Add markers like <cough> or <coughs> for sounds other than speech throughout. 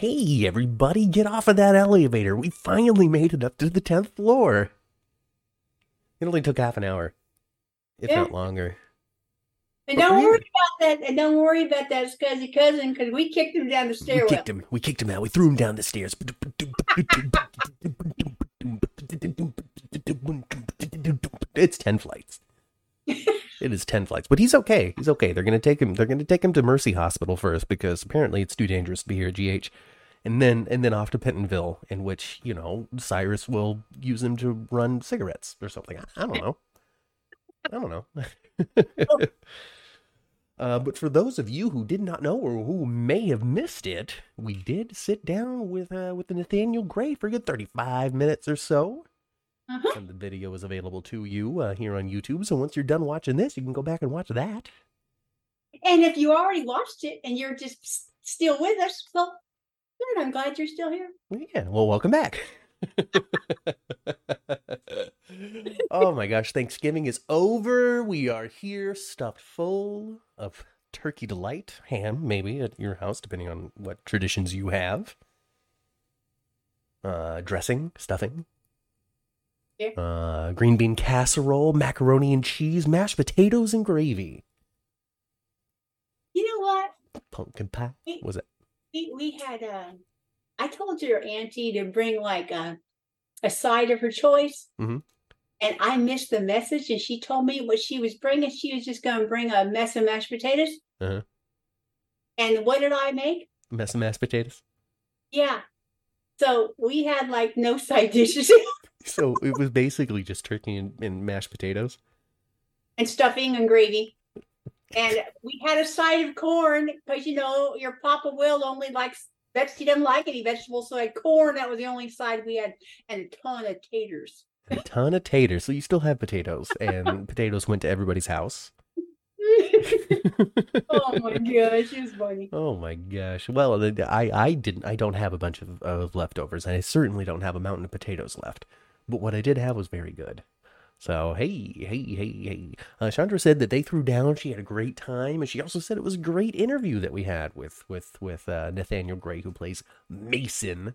Hey, everybody, get off of that elevator. We finally made it up to the 10th floor. It only took half an hour, if Yeah. not longer. And But don't worry about that. And don't worry about that scuzzy cousin because we kicked him down the We kicked him. We kicked him out. We threw him down the stairs. It's 10 flights. <laughs> It is 10 flights. But he's okay. He's okay. They're going to take him they're going to take him to Mercy Hospital first because apparently it's too dangerous to be here at GH. And then and then off to Pentonville in which, you know, Cyrus will use him to run cigarettes or something. I, I don't know. I don't know. <laughs> Uh, but for those of you who did not know or who may have missed it, we did sit down with uh, with Nathaniel Gray for a good 35 minutes or so. Uh-huh. And the video is available to you uh, here on YouTube. So once you're done watching this, you can go back and watch that. And if you already watched it and you're just still with us, well, good. I'm glad you're still here. Yeah, well, welcome back. <laughs> oh my gosh, Thanksgiving is over. We are here stuffed full of turkey delight, ham, maybe at your house, depending on what traditions you have. Uh, dressing, stuffing. Yeah. Uh, green bean casserole, macaroni and cheese, mashed potatoes and gravy. You know what? Pumpkin pie. Was it? We, we had, a. I told your auntie to bring like a, a side of her choice. Mhm. And I missed the message, and she told me what she was bringing. She was just going to bring a mess of mashed potatoes. Uh-huh. And what did I make? Mess of mashed potatoes. Yeah. So we had like no side dishes <laughs> So it was basically just turkey and, and mashed potatoes. and stuffing and gravy. And we had a side of corn because you know your Papa Will only likes veg. He doesn't like any vegetables, so I had corn. That was the only side we had, and a ton of taters. a ton of taters. So you still have potatoes, and <laughs> potatoes went to everybody's house. <laughs> oh my <laughs> gosh, it was funny. Oh my gosh! Well, I I didn't. I don't have a bunch of, of leftovers, and I certainly don't have a mountain of potatoes left. But what I did have was very good. So hey, hey, hey, hey. Uh, Chandra said that they threw down. She had a great time, and she also said it was a great interview that we had with with with uh, Nathaniel Gray, who plays Mason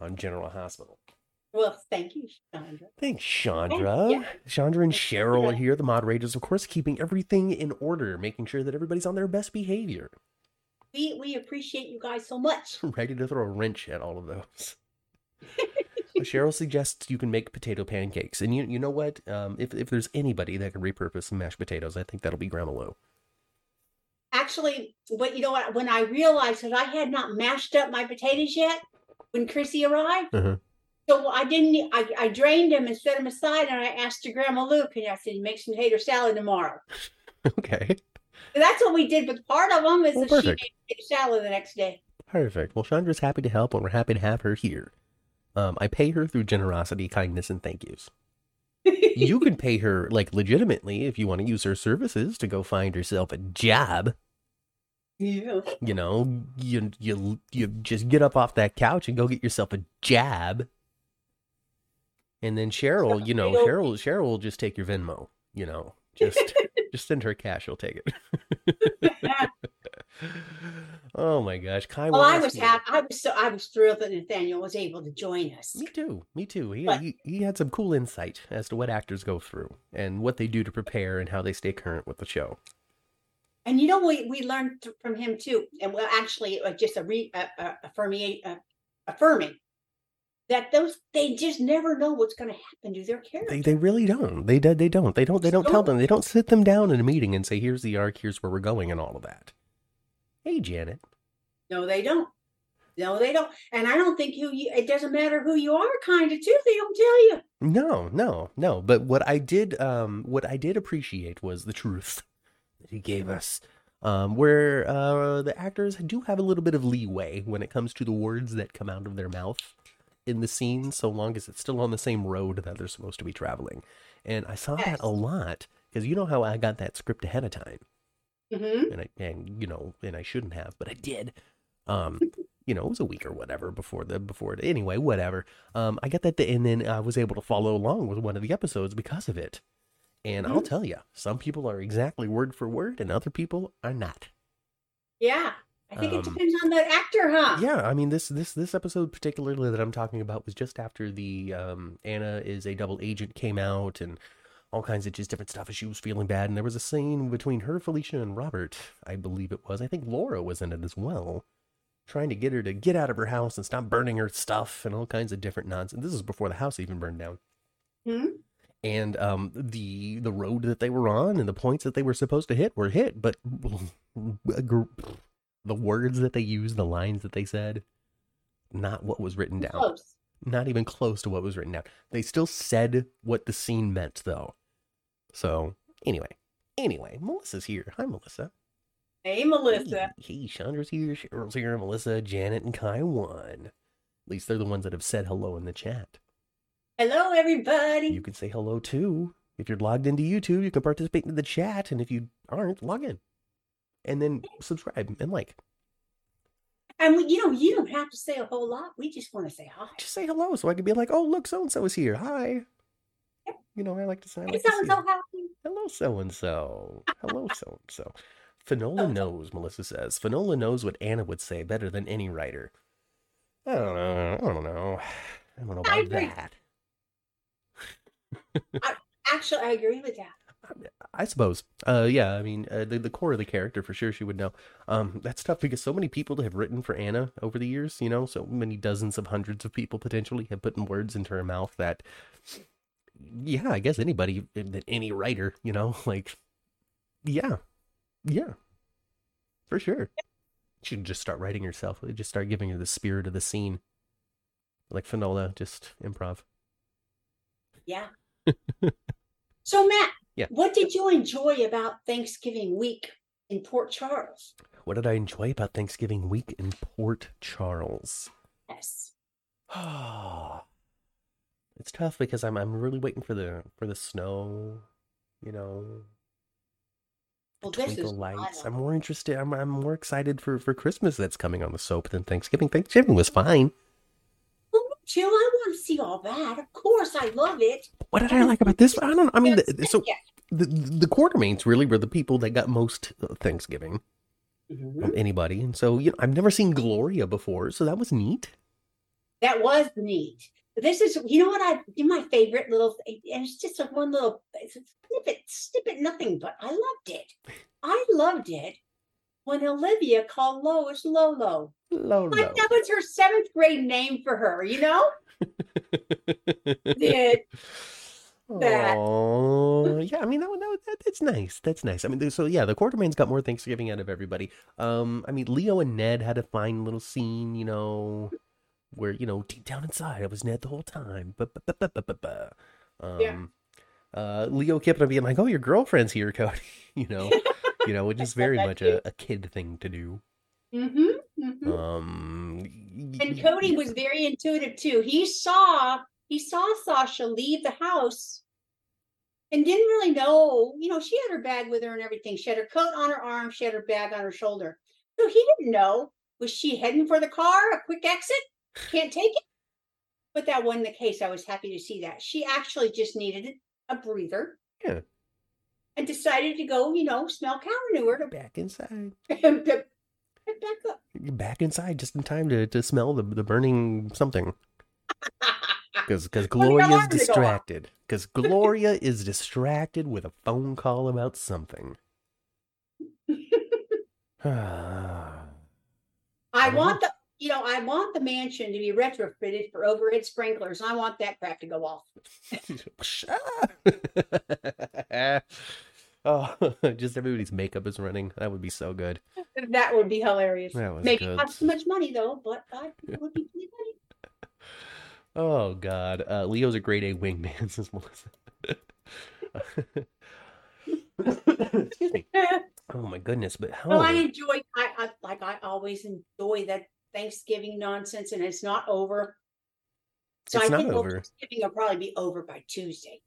on General Hospital. Well, thank you, Chandra. Thanks, Chandra. yeah. Chandra and Cheryl are here, the moderators, of course, keeping everything in order, making sure that everybody's on their best behavior. We we appreciate you guys so much. <laughs> Ready to throw a wrench at all of those. <laughs> Cheryl suggests you can make potato pancakes, and you you know what? Um, if if there's anybody that can repurpose some mashed potatoes, I think that'll be Grandma Lou. Actually, but you know what? When I realized that I had not mashed up my potatoes yet, when Chrissy arrived, Uh-huh. so I didn't. I, I drained them and set them aside, and I asked your grandma Luke, and I said, "Make some tater salad tomorrow." <laughs> Okay, that's what we did. But part of them is Well, that she perfect. made potato salad the next day. perfect. Well, Chandra's happy to help, and we're happy to have her here. Um, I pay her through generosity, kindness, and thank yous. <laughs> you can pay her like legitimately if you want to use her services to go find yourself a job. yeah. You know, you you you just get up off that couch and go get yourself a job. And then Cheryl, you know, Cheryl Cheryl will just take your Venmo, you know. Just <laughs> just send her cash, she'll take it. <laughs> oh my gosh. Kai Well, I was happy. I was so I was thrilled that Nathaniel was able to join us. Me too. Me too. He, But- he he had some cool insight as to what actors go through and what they do to prepare and how they stay current with the show. And you know, we we learned th- from him too, and well, actually, uh, just a re uh, uh, affirming, uh, affirming that those they just never know what's going to happen to their character. They they really don't. They they don't. They don't they don't tell them. They don't sit them down in a meeting and say, "Here's the arc. Here's where we're going," and all of that. Hey, Janet. no, they don't. No, they don't. And I don't think who you. It doesn't matter who you are, kind of too. They don't tell you. No, no, no. But what I did, um, what I did appreciate was the truth that he gave us. Um, where uh, the actors do have a little bit of leeway when it comes to the words that come out of their mouth in the scene, so long as it's still on the same road that they're supposed to be traveling. And I saw Yes. that a lot because you know how I got that script ahead of time. Hmm and I and you know and I shouldn't have, but I did. Um, you know, it was a week or whatever before the before it. Anyway, whatever. Um, I got that, and then I was able to follow along with one of the episodes because of it. And I'll Mhm. tell you, some people are exactly word for word, and other people are not. Yeah, I think Um, it depends on the actor, huh? Yeah, I mean this this this episode particularly that I'm talking about was just after the um, Anna is a double agent came out and all kinds of just different stuff and she was feeling bad and there was a scene between her, Felicia, and Robert, I believe it was. I think Laura was in it as well. Trying to get her to get out of her house and stop burning her stuff and all kinds of different nonsense. This is before the house even burned down. Hmm? And um, the the road that they were on and the points that they were supposed to hit were hit, but <laughs> the words that they used, the lines that they said, not what was written down. Close. Not even close to what was written down. They still said what the scene meant, though. So, anyway, anyway, Melissa's here. Hi, Melissa. Hey, Melissa. Hey, hey, Chandra's here, Cheryl's here, Melissa, Janet, and Kai won. At least they're the ones that have said hello in the chat. Hello, everybody. You can say hello too. If you're logged into YouTube, you can participate in the chat, and if you aren't, log in. And then subscribe and like. And we, you know, you don't have to say a whole lot. We just want to say hi. Just say hello so I can be like, oh, look, so and so is here. Hi. You know, I like to say, I like to someone's see- so happy. Hello, so and so. Hello, so and so. Finola knows, Melissa says. Finola knows what Anna would say better than any writer. I don't know. I don't know. <sighs> I don't know I about agree. that. <laughs> Actually, I agree with that. I suppose. Uh, yeah. I mean, uh, the the core of the character for sure. She would know. Um, that's tough because so many people have written for Anna over the years. You know, so many dozens of hundreds of people potentially have put in words into her mouth that. Yeah, I guess anybody, any writer, you know, <laughs> like, yeah, yeah, for sure. She should just start writing herself. Just start giving her the spirit of the scene, like Finola, just improv. Yeah. <laughs> so, Matt, Yeah. what did you enjoy about Thanksgiving week in Port Charles? What did I enjoy about Thanksgiving week in Port Charles? Yes. <sighs> <sighs> it's tough because I'm I'm really waiting for the for the snow, you know, Well, twinkle lights. I'm more interested. I'm I'm more excited for for Christmas that's coming on the soap than Thanksgiving. Thanksgiving was fine. Well, me. I want to see all that. Of course, I love it. What did I like about this? I don't. I mean, the, so the the Quartermaines really were the people that got most uh, Thanksgiving Mhm. of anybody, and so you know I've never seen Gloria before, so that was neat. That was neat. This is, you know what I do my favorite little, and it's just a one little it's a snippet, snippet, nothing, but I loved it. I loved it when Olivia called Lois Lolo. Lolo. Like that was her seventh grade name for her, you know? <laughs> Did that. Oh, yeah. I mean, that, that, that that's nice. That's nice. I mean, so yeah, the Quartermaines got more Thanksgiving out of everybody. Um, I mean, Leo and Ned had a fine little scene, you know, where you know deep down inside I was Ned the whole time. But but but but but but. Um, Yeah. uh, Leo kept on being like, "Oh, your girlfriend's here, Cody." <laughs> you know, you know, which <laughs> is very much a, a kid thing to do. Mm-hmm, mm-hmm. Um, And Cody yeah. was very intuitive too. He saw he saw Sasha leave the house and didn't really know, you know, she had her bag with her and everything. She had her coat on her arm, she had her bag on her shoulder. So he didn't know. Was she heading for the car, a quick exit? Can't take it. But that wasn't the case. I was happy to see that. She actually just needed a breather. Yeah. And decided to go, you know, smell cow manure to back inside. <laughs> to back up. back inside just in time to, to smell the, the burning something <laughs> because because Well, the gloria's alarm to go off. distracted because gloria is distracted with a phone call about something <laughs> <sighs> I want the, you know, I want the mansion to be retrofitted for overhead sprinklers. I want that crap to go off. <laughs> oh <laughs> just everybody's makeup is running that would be so good That would be hilarious. That was Maybe good. not too much money though, but I would be <laughs> pretty oh god uh leo's a grade a wingman says melissa excuse me oh my goodness but how well, I enjoy. I, I like. I always enjoy that Thanksgiving nonsense, and it's not over. So It's I not think over. Thanksgiving will probably be over by Tuesday.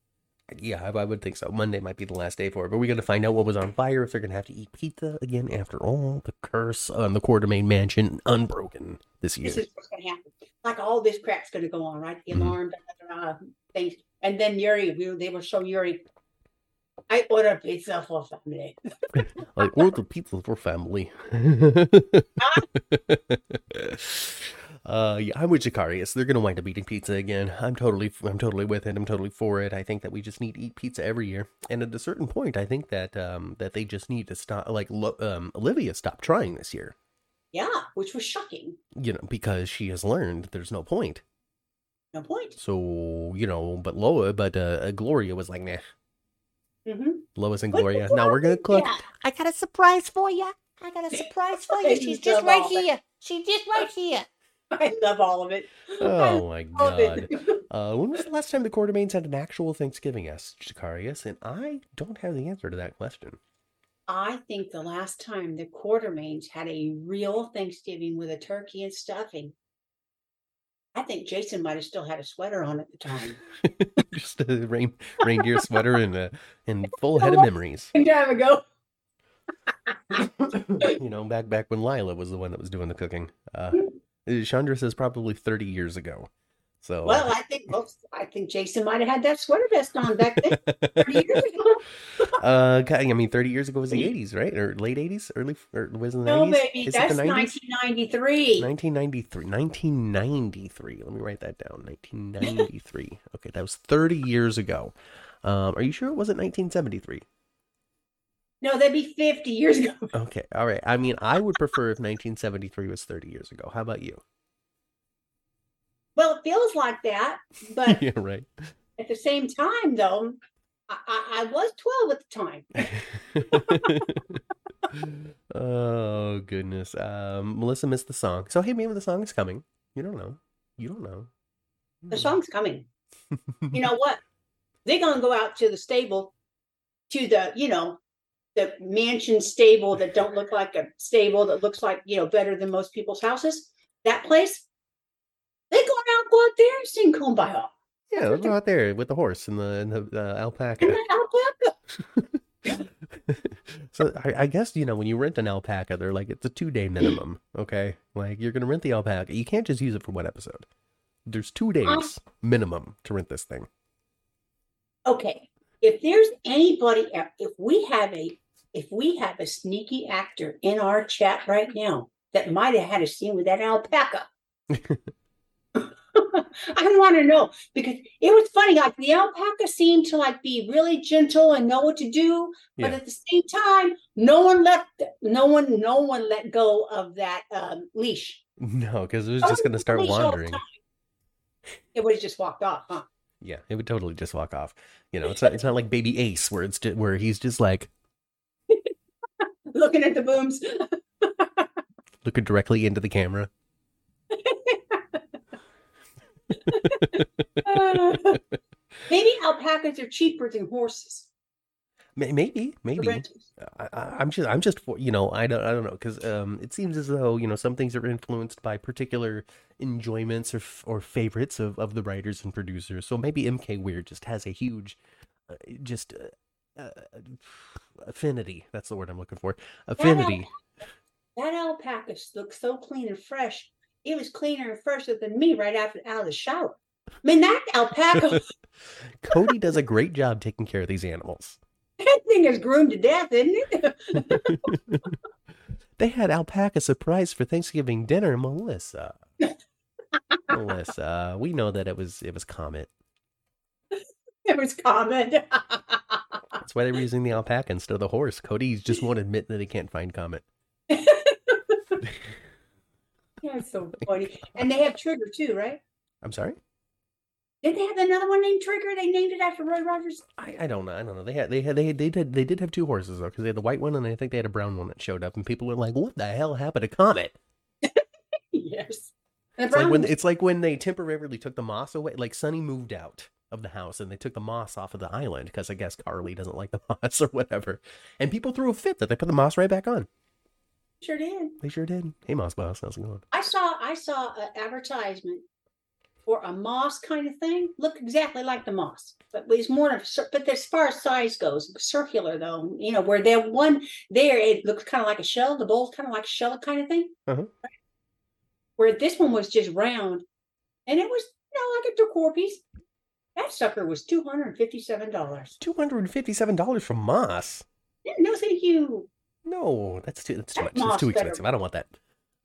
Yeah, I, I would think so. Monday might be the last day for it, but we're going to find out what was on fire. If they're going to have to eat pizza again after all, the curse on the Quartermaine Mansion unbroken this year. This is what's going to happen. Like all this crap's going to go on, right? The Mhm. alarm, da, da, da, things, and then Yuri. We, they will show Yuri. I order pizza for family. <laughs> I order pizza for family. <laughs> uh, yeah, I'm with Jacarius. They're gonna wind up eating pizza again. I'm totally, I'm totally with it. I'm totally for it. I think that we just need to eat pizza every year. And at a certain point, I think that um that they just need to stop. Like, lo- um, Olivia stopped trying this year. Yeah, which was shocking. You know, because she has learned there's no point. No point. So you know, but Loa, but uh, Gloria was like, nah. Hmm Lois and Gloria. Now we're gonna cook. Yeah. I got a surprise for you. I got a <laughs> surprise for you. She's just right here. She's just right here. <laughs> I love all of it. <laughs> Oh my god. Uh, when was the last time the Quartermaines had an actual Thanksgiving, asked Jacarius? And I don't have the answer to that question. I think the last time the Quartermaines had a real Thanksgiving with a turkey and stuffing, I think Jason might have still had a sweater on at the time. <laughs> Just a rain, reindeer sweater and uh, and <laughs> full head of memories. Long <laughs> time ago. you know, back back when Lila was the one that was doing the cooking. Uh, Chandra says probably 30 years ago. So Well, I think I think Jason might have had that sweater vest on back then. 30 years <laughs> ago. uh, I mean, 30 years ago was the 80s, right? Or late 80s, early or was it the No, 90s? baby, Is that's it the 90s? 1993. 1993 1993 let me write that down 1993 <laughs> okay that was 30 years ago um are you sure it wasn't 1973 No, that'd be 50 years ago. okay all right i mean i would prefer if 1973 was 30 years ago how about you Well, it feels like that, but <laughs> yeah right at the same time, though, I, I, was 12 at the time. <laughs> oh goodness um melissa missed the song so hey maybe the song is coming you don't know you don't know The song's coming. You know what? They're gonna go out to the stable, to the you know, the mansion stable that don't look like a stable that looks like you know better than most people's houses. That place. They're going out, go out there and sing "Kumbaya." yeah let's go out there with the horse and the, and the uh, alpaca And that alpaca. <laughs> so I, I guess you know when you rent an alpaca, they're like it's a two day minimum. Okay, like you're gonna rent the alpaca, you can't just use it for one episode. There's two days minimum to rent this thing. Okay, if there's anybody, if we have a, if we have a sneaky actor in our chat right now that might have had a scene with that alpaca. <laughs> I want to know because it was funny. Like the alpaca seemed to like be really gentle and know what to do, but Yeah. at the same time, no one let no one no one let go of that um, leash. No, because it was Oh, just gonna start leash all the wandering. It would have just walked off, huh? Yeah, it would totally just walk off. You know, it's not it's not like Baby Ace where it's just, where he's just like <laughs> Looking at the booms. <laughs> looking directly into the camera. <laughs> Maybe alpacas are cheaper than horses. Maybe, maybe. I, I'm just, I'm just, for, you know, I don't, I don't know, because um, it seems as though you know some things are influenced by particular enjoyments or f- or favorites of, of the writers and producers. So maybe MK Weird just has a huge, uh, just uh, uh, affinity. That's the word I'm looking for. Affinity. That alpaca looks so clean and fresh. It was cleaner and fresher than me right after out of the shower. I mean, that alpaca, <laughs> <laughs> Cody does a great job taking care of these animals. that thing is groomed to death, isn't it? <laughs> They had alpaca surprise for Thanksgiving dinner, Melissa. Melissa, we know that it was it was Comet. it was Comet. That's why they were using the alpaca instead of the horse. Cody just won't admit that he can't find Comet. That's so funny. And they have Trigger too, right? I'm sorry. Did they have another one named Trigger? They named it after Roy Rogers. I, I don't know. I don't know. They had they had they they did they did have two horses though because they had the white one and I think they had a brown one that showed up and people were like, "What the hell happened to Comet?" <laughs> Yes. It's like when it's like when they temporarily took the moss away. Like Sonny moved out of the house and they took the moss off of the island because I guess Carly doesn't like the <laughs> moss or whatever. And people threw a fit that they put the moss right back on. Sure did. They sure did. Hey, Moss Boss, how's it going? I saw I saw an advertisement for a moss kind of thing. Look exactly like the moss, but it's more of but as far as size goes, circular though. You know where that one there it looks kind of like a shell. The bowl's kind of like a shell kind of thing. Uh-huh. Where this one was just round, and it was you know like a decor piece. That sucker was two hundred and fifty-seven dollars. Two hundred and fifty-seven dollars from Moss. No, thank you. No, that's too that's too much. That's too expensive. I don't want that.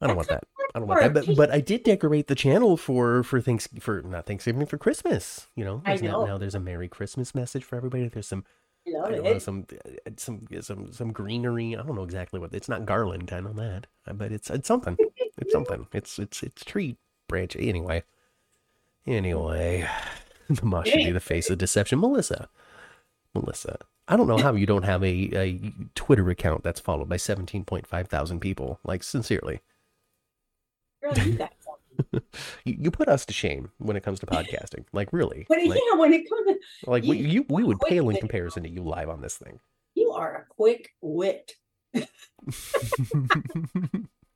I don't want that. I don't want that. But but I did decorate the channel for for things for not Thanksgiving for Christmas. You know, I There's now, know. now there's a Merry Christmas message for everybody. There's some I love I don't know some some some some greenery. I don't know exactly what it's not garland. I know that, uh, but it's it's something. It's <laughs> something. It's it's it's tree branch. Anyway, anyway, <sighs> the moss should be the face of deception. Melissa, Melissa. I don't know how you don't have a, a Twitter account that's followed by seventeen point five thousand people. Like sincerely, Girl, you <laughs> you, you put us to shame when it comes to podcasting. Like really, But like, yeah, <laughs> when it comes, to, like we, you- you we would pale in comparison to you live on this thing. you are a quick wit. <laughs>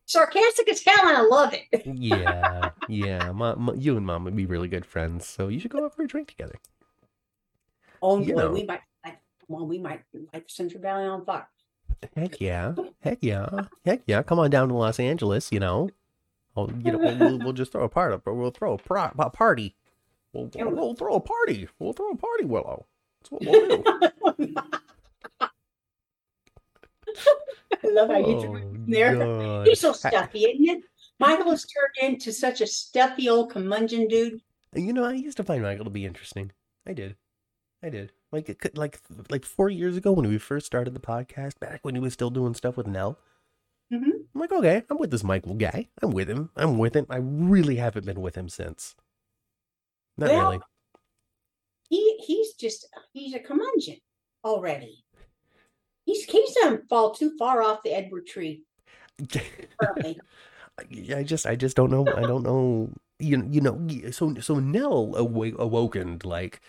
Sarcastic as hell, and I love it. yeah, yeah. Ma, ma- you and mom would be really good friends, so you should go out for a drink together. Oh You boy, know. we might like well, we might light the Central Valley on fire. Heck yeah, heck yeah, heck yeah. Come on down to Los Angeles. You know, oh, you know, we'll, we'll, we'll just throw a party. But we'll throw a, pro- a party. We'll, we'll, we'll throw a party. We'll throw a party, Willow. That's what we'll do. <laughs> I love how you threw oh, it there. Oh, God. He's so stuffy, isn't it? Michael has turned into such a stuffy old curmudgeon dude. You know, I used to find Michael to be interesting. I did. I did. Like it could, like like four years ago when we first started the podcast, back when he was still doing stuff with Nell. Mhm. I'm like, okay, I'm with this Michael guy. I'm with him. I'm with him. I really haven't been with him since. Not Well, really. He he's just he's a curmudgeon already. He's he's doesn't fall too far off the Edward tree. <laughs> I just, I just don't know. I don't know. You, you know. So, so Nell awa- awokened like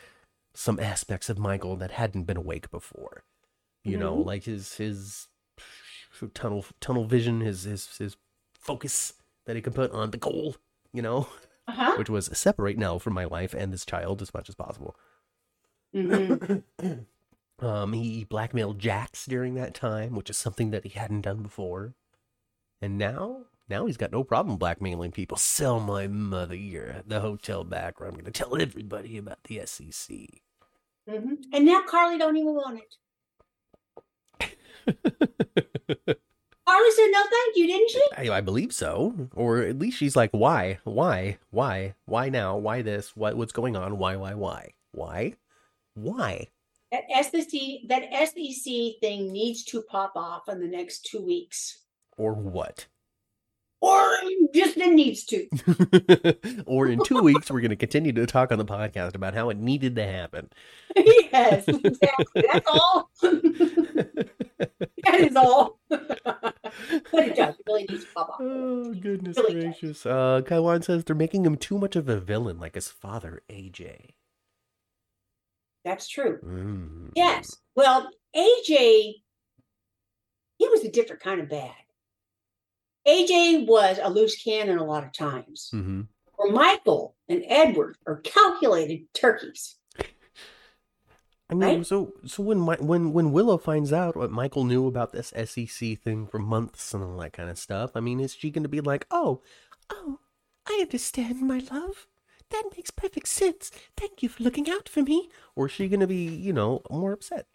some aspects of Michael that hadn't been awake before. You know, Mhm. like his his tunnel tunnel vision, his his his focus that he could put on the goal. You know, Uh-huh. which was separate now from my life and this child as much as possible. Mhm. <coughs> um, he blackmailed Jax during that time, which is something that he hadn't done before. And now, now he's got no problem blackmailing people. Sell my mother here at the hotel back, or I'm going to tell everybody about the SEC. Mhm. And now Carly don't even want it. <laughs> Carly said no thank you, didn't she? I, I believe so, or at least she's like, "Why? Why? Why? Why now? Why this? What? What's going on? Why? Why? Why? Why? Why?" That SEC that SEC thing needs to pop off in the next two weeks. Or what? Or just it needs to. <laughs> or in two weeks, we're going to continue to talk on the podcast about how it needed to happen. <laughs> yes, exactly. That's all. <laughs> that is all. but it does. It really needs to pop off. Oh goodness Really does. gracious! Uh, Kaiwan says they're making him too much of a villain, like his father AJ. That's true. Mm. Yes. Well, AJ, he was a different kind of bad. AJ was a loose cannon a lot of times. hmm Where Michael and Edward are calculated turkeys. I mean, Right? so so when my, when when Willow finds out what Michael knew about this SEC thing for months and all that kind of stuff, I mean, is she going to be like, "Oh, Oh, I understand, my love. That makes perfect sense. Thank you for looking out for me. or is she going to be, you know, more upset?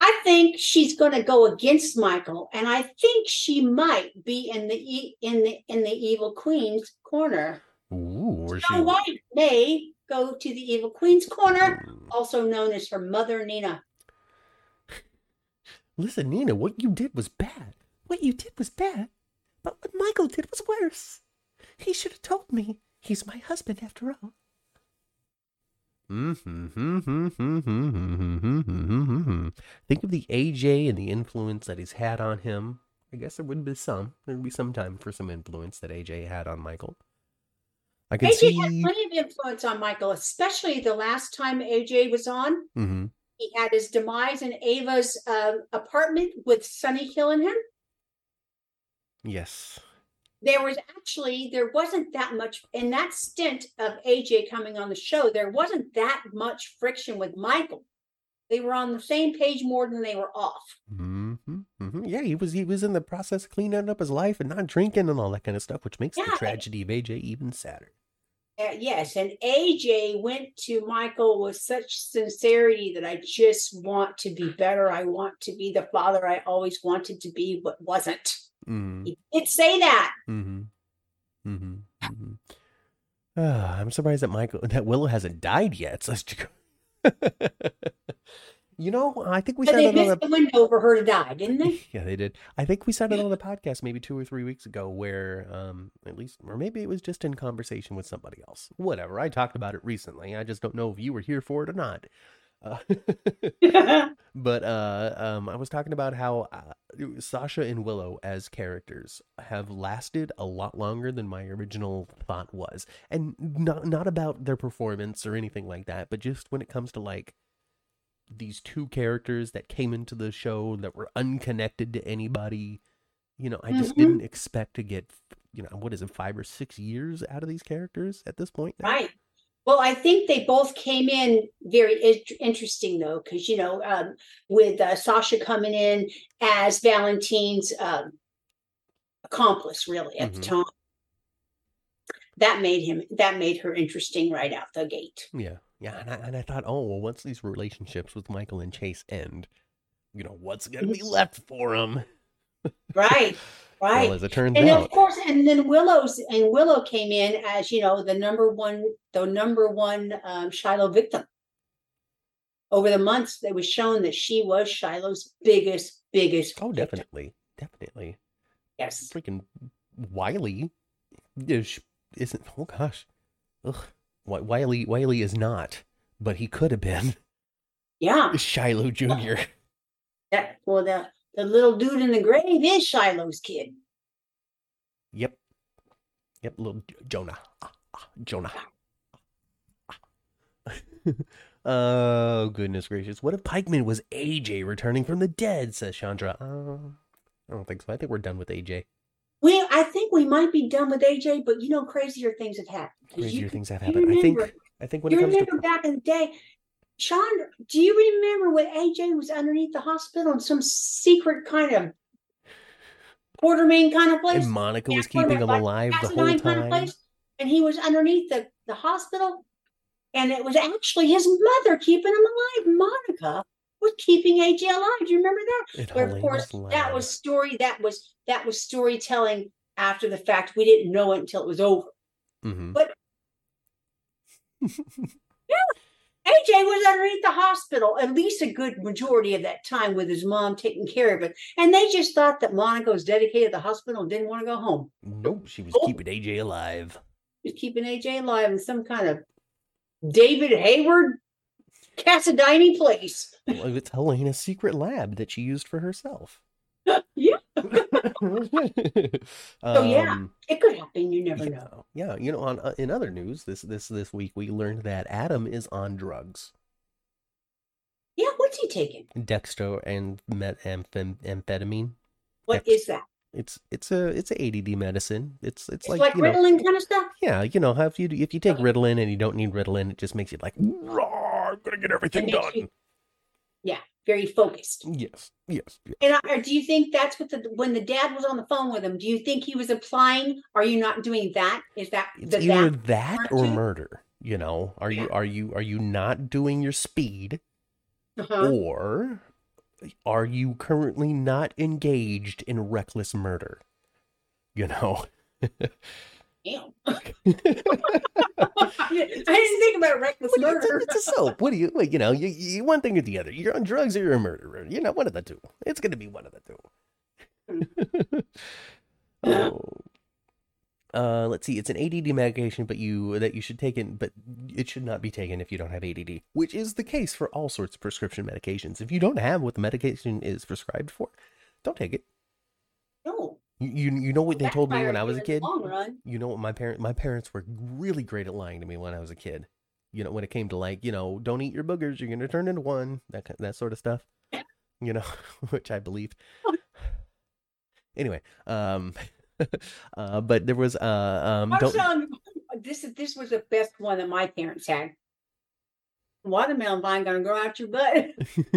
I think she's going to go against Michael, and I think she might be in the e- in the in the evil queen's corner. Ooh, or she? White may go to the evil queen's corner, also known as her mother Nina. <laughs> Listen, Nina, what you did was bad. What you did was bad, but what Michael did was worse. He should have told me. He's my husband after all. Mm-hmm. Think of the AJ and the influence that he's had on him. I guess there would be some. There'd be some time for some influence that AJ had on Michael. I can AJ had see. plenty of influence on Michael, especially the last time AJ was on. Mhm. He had his demise in Ava's uh, apartment with Sonny killing him. Yes. There was actually there wasn't that much in that stint of AJ coming on the show. There wasn't that much friction with Michael. They were on the same page more than they were off. hmm hmm Yeah, he was. He was in the process of cleaning up his life and not drinking and all that kind of stuff, which makes Yeah, the tragedy of AJ even sadder. Uh, yes, and AJ went to Michael with such sincerity that I just want to be better. I want to be the father I always wanted to be, but wasn't. Mm-hmm. He did say that. Mm-hmm. Mm-hmm. mm-hmm. Uh, I'm surprised that Michael that Willow hasn't died yet. So <laughs> You know, I think we But said they it on missed the the window for her to die, didn't they? <laughs> yeah they did. I think we said it on the podcast maybe two or three weeks ago, where um at least or maybe it was just in conversation with somebody else. Whatever. I talked about it recently. I just don't know if you were here for it or not. Uh, <laughs> <laughs> but uh, um, I was talking about how uh, Sasha and Willow as characters have lasted a lot longer than my original thought was, and not not about their performance or anything like that, but just when it comes to like these two characters that came into the show that were unconnected to anybody. You know, I just Mhm. didn't expect to get, you know, what is it, five or six years out of these characters at this point? now? Right. Well, I think they both came in very in- interesting though, because you know, um, with uh, Sasha coming in as Valentine's um, accomplice, really at Mhm. the time, that made him that made her interesting right out the gate. Yeah, yeah, and I, and I thought, oh well, once these relationships with Michael and Chase end, you know, what's gonna be left for them? <laughs> Right. Right. Well, as it turns and out, of course, and then Willow's and Willow came in as you know the number one, the number one um, Shiloh victim. Over the months, it was shown that she was Shiloh's biggest, biggest. oh, victim. definitely, definitely, Yes. freaking Wiley is isn't. Oh gosh, ugh, Wiley Wiley is not, but he could have been Yeah. Shiloh Junior. <laughs> yeah well, the the little dude in the grave is Shiloh's kid. Yep, yep, little Jonah, Ah, <laughs> ah, Jonah. <laughs> oh goodness gracious! What if Pikeman was AJ returning from the dead? Says Chandra. Uh, I don't think so. I think we're done with AJ. We, I think we might be done with AJ, but you know, crazier things have happened. Crazier you- things have happened. I think. I think when you it comes remember to back in the day, Sean, do you remember when AJ was underneath the hospital in some secret kind of Quartermaine kind of place? and Monica was Yeah, keeping him like alive the whole asinine kind of time. place, and he was underneath the, the hospital, and it was actually his mother keeping him alive. Monica was keeping AJ alive. Do you remember that? But of course, that was story. That was that was storytelling after the fact. We didn't know it until it was over. Mhm. but- <laughs> AJ was underneath the hospital at least a good majority of that time with his mom taking care of it. And they just thought that Monica was dedicated to the hospital and didn't want to go home. Nope, she was Oh. keeping AJ alive. Just keeping AJ alive in some kind of David Hayward Cassadine place. Well, it's Helena's secret lab that she used for herself. <laughs> Yeah. <laughs> so yeah, It could happen. You never know. yeah, yeah. You know, on uh, in other news, this this this week we learned that Adam is on drugs, Yeah, what's he taking? dextro and met amphem- amphetamine. What Dex- is that? It's it's a it's a ADD medicine. It's it's, It's like, like, you know, kind of stuff. yeah, you know, how if you if you take Okay. Ritalin and you don't need Ritalin, it just makes you like, "Rah, I'm gonna get everything done. you- Very focused. Yes, yes, yes. And I, do you think that's what the when the dad was on the phone with him? Do you think he was applying? Are you not doing that? Is that It's the either that? that or murder. You know, are you are you are you not doing your speed, Uh-huh. or are you currently not engaged in reckless murder? You know. <laughs> Damn. <laughs> I didn't think about reckless What do you- it's, a, murder. it's a soap. What do you, you know, you, you one thing or the other. You're on drugs or you're a murderer. You know, one of the two. It's going to be one of the two. <laughs> oh. Uh, let's see. It's an ADD medication, but you that you should take it, but it should not be taken if you don't have ADD, which is the case for all sorts of prescription medications. If you don't have what the medication is prescribed for, don't take it. You you, know what they told me when I was a kid. You know what my parent my parents were really great at lying to me when I was a kid. You know, when it came to like, you know, don't eat your boogers, you're gonna turn into one, that that sort of stuff. You know, <laughs> which I believed. <sighs> Anyway, um, <laughs> uh, but there was uh, um, don't this is this was the best one that my parents had. Watermelon vine gonna grow out your butt.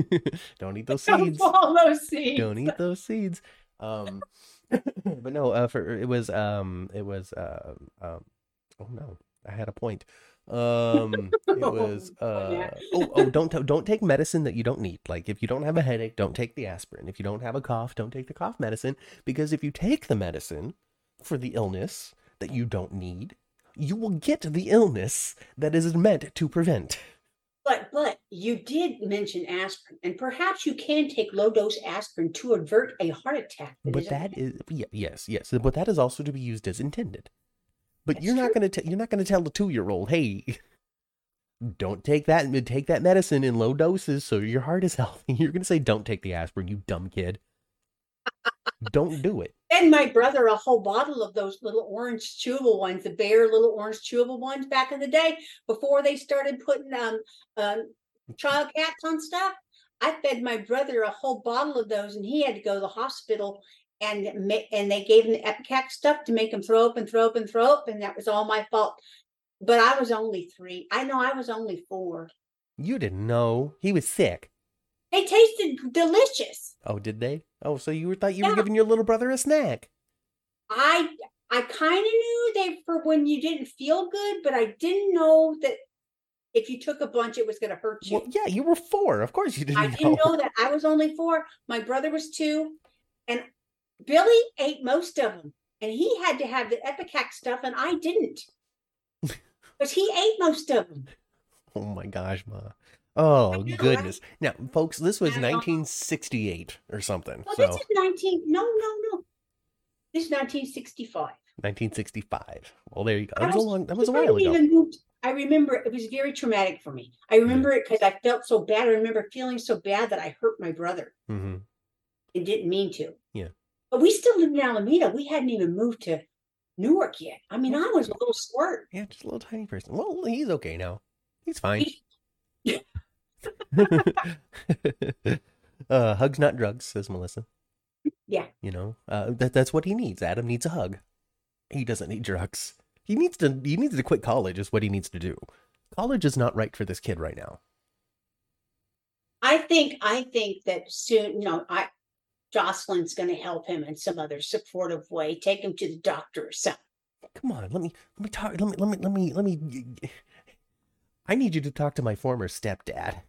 <laughs> don't eat those seeds. Don't fall those seeds. don't eat those seeds. Um, <laughs> but no, uh, for it was um, it was uh, um, oh no, I had a point. Um, <laughs> it was uh, oh oh don't t- don't take medicine that you don't need. Like if you don't have a headache, don't take the aspirin. If you don't have a cough, don't take the cough medicine because if you take the medicine for the illness that you don't need, you will get the illness that is meant to prevent. You did mention aspirin, and perhaps you can take low dose aspirin to avert a heart attack. But is- that is yeah, yes, yes. But that is also to be used as intended. But That's you're not gonna t- you're not gonna tell the two year old, hey, <laughs> don't take that take that medicine in low doses so your heart is <laughs> healthy. You're gonna say, don't take the aspirin, you dumb kid. don't do it. and my brother a whole bottle of those little orange chewable ones, the Bayer little orange chewable ones back in the day before they started putting um um child cats on stuff. I fed my brother a whole bottle of those, and he had to go to the hospital. And and they gave him the ipecac stuff to make him throw up and throw up and throw up, and that was all my fault. But I was only three. I know I was only four. You didn't know he was sick. They tasted delicious. Oh, did they? Oh, so you thought you were giving your little brother a snack. I I kind of knew they for when you didn't feel good, but I didn't know that if you took a bunch, it was going to hurt you. Well, yeah, you were four. Of course you didn't I didn't know that. I was only four. My brother was two, and Billy ate most of them, and he had to have the ipecac stuff, and I didn't, <laughs> because he ate most of them. Oh my gosh, ma. Oh know, right? goodness. Now, folks, this was 1968 or something. Well, so this is nineteen. No, no, no. This is nineteen sixty-five. 1965. Well, there you go. That was a long. That was a while ago. moved. I remember it was very traumatic for me. I remember it because I felt so bad. I remember feeling so bad that I hurt my brother hmm and didn't mean to. Yeah. But we still lived in Alameda. We hadn't even moved to Newark yet. I mean, I was a little squirt. Yeah, just a little tiny person. Well, he's okay now. He's fine. He- <laughs> uh, hugs, not drugs, says Melissa. Yeah. You know, uh, that that's what he needs. Adam needs a hug. He doesn't need drugs. He needs to. He needs to quit college. Is what he needs to do. College is not right for this kid right now. I think I think that soon, you know, I Jocelyn's going to help him in some other supportive way. Take him to the doctor or something. Come on, let me let me talk. Let me let me let me let me. I need you to talk to my former stepdad.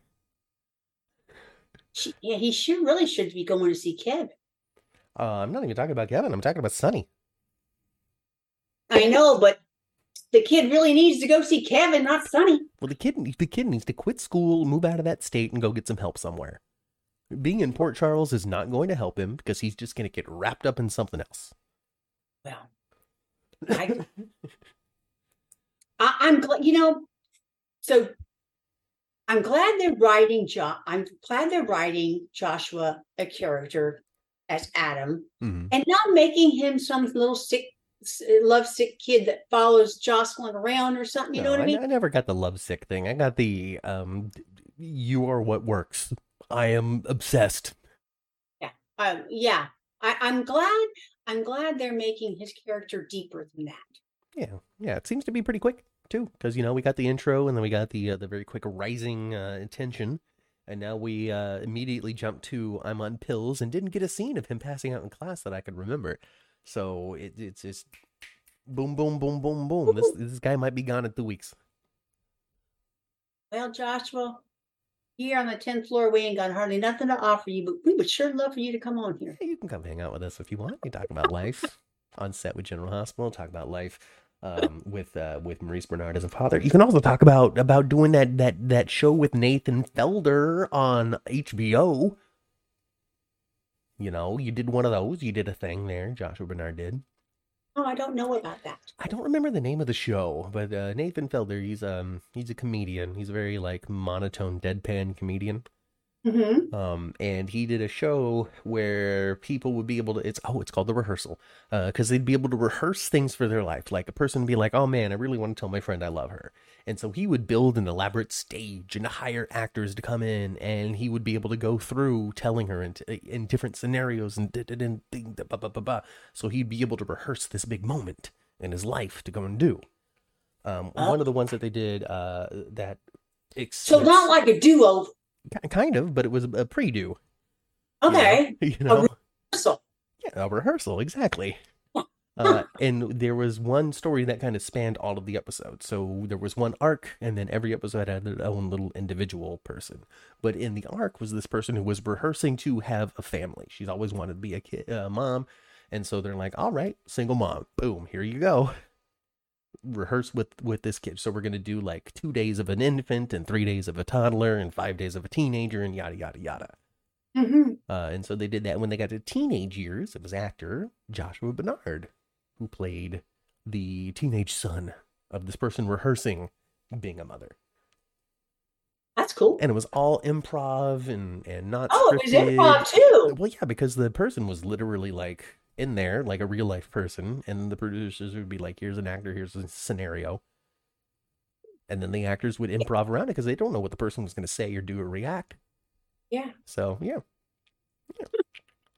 She, yeah, he should really should be going to see Kevin. Uh, I'm not even talking about Kevin. I'm talking about Sonny. I know, but the kid really needs to go see Kevin, not Sonny. Well, the kid the kid needs to quit school, move out of that state, and go get some help somewhere. Being in Port Charles is not going to help him because he's just going to get wrapped up in something else. Well, I, <laughs> I I'm glad you know. So I'm glad they're writing jo- I'm glad they're writing Joshua a character as Adam Mhm. and not making him some little sick lovesick kid that follows Jocelyn around or something. You know No, what I mean? I never got the lovesick thing. I got the um, you are what works. I am obsessed. Yeah, um, yeah, I, I'm glad. I'm glad they're making his character deeper than that. Yeah, yeah. It seems to be pretty quick too, because you know we got the intro and then we got the uh, the very quick rising uh, tension, and now we uh, immediately jump to I'm on pills and didn't get a scene of him passing out in class that I could remember. So it, it's just boom, boom, boom, boom, boom. This <laughs> this guy might be gone in two weeks. Well, Joshua, here on the 10th floor, we ain't got hardly nothing to offer you, but we would sure love for you to come on here. Hey, you can come hang out with us if you want. We talk about life <laughs> on set with General Hospital. Talk about life um, with uh, with Maurice Benard as a father. You can also talk about about doing that that that show with Nathan Fielder on HBO. You know, you did one of those. You did a thing there. Joshua Benard did. Oh, I don't know about that. I don't remember the name of the show, but uh, Nathan Fielder. He's um he's a comedian. He's a very like monotone, deadpan comedian. Mm-hmm. um, and he did a show where people would be able to. It's oh, it's called the rehearsal, because they'd be able to rehearse things for their life. Like a person would be like, "Oh man, I really want to tell my friend I love her," and so he would build an elaborate stage and hire actors to come in, and he would be able to go through telling her in, in different scenarios and da- da- da- da- ba- ba- ba- ba. so he'd be able to rehearse this big moment in his life to go and do. Um, Oh. one of the ones that they did uh, that. ex- So not like a duo. Ki- kind of, but it was a pre-do. Okay. <laughs> You know, a rehearsal. yeah, a rehearsal exactly. Uh, and there was one story that kind of spanned all of the episodes. So there was one arc, and then every episode had their own little individual person. But in the arc was this person who was rehearsing to have a family. She's always wanted to be a kid, uh, mom, and so they're like, "All right, single mom, boom, here you go." Rehearse with with this kid. So we're gonna do like two days of an infant, and three days of a toddler, and five days of a teenager, and yada yada yada. Mhm. Uh, and so they did that when they got to teenage years. It was actor Joshua Benard who played the teenage son of this person rehearsing being a mother. That's cool. And it was all improv and, and not Oh, it was improv too. Well, yeah, because the person was literally like in there, like a real life person, and the producers would be like, "Here's an actor, here's a scenario," and then the actors would improv around it because they don't know what the person was going to say or do or react. Yeah. So yeah, yeah,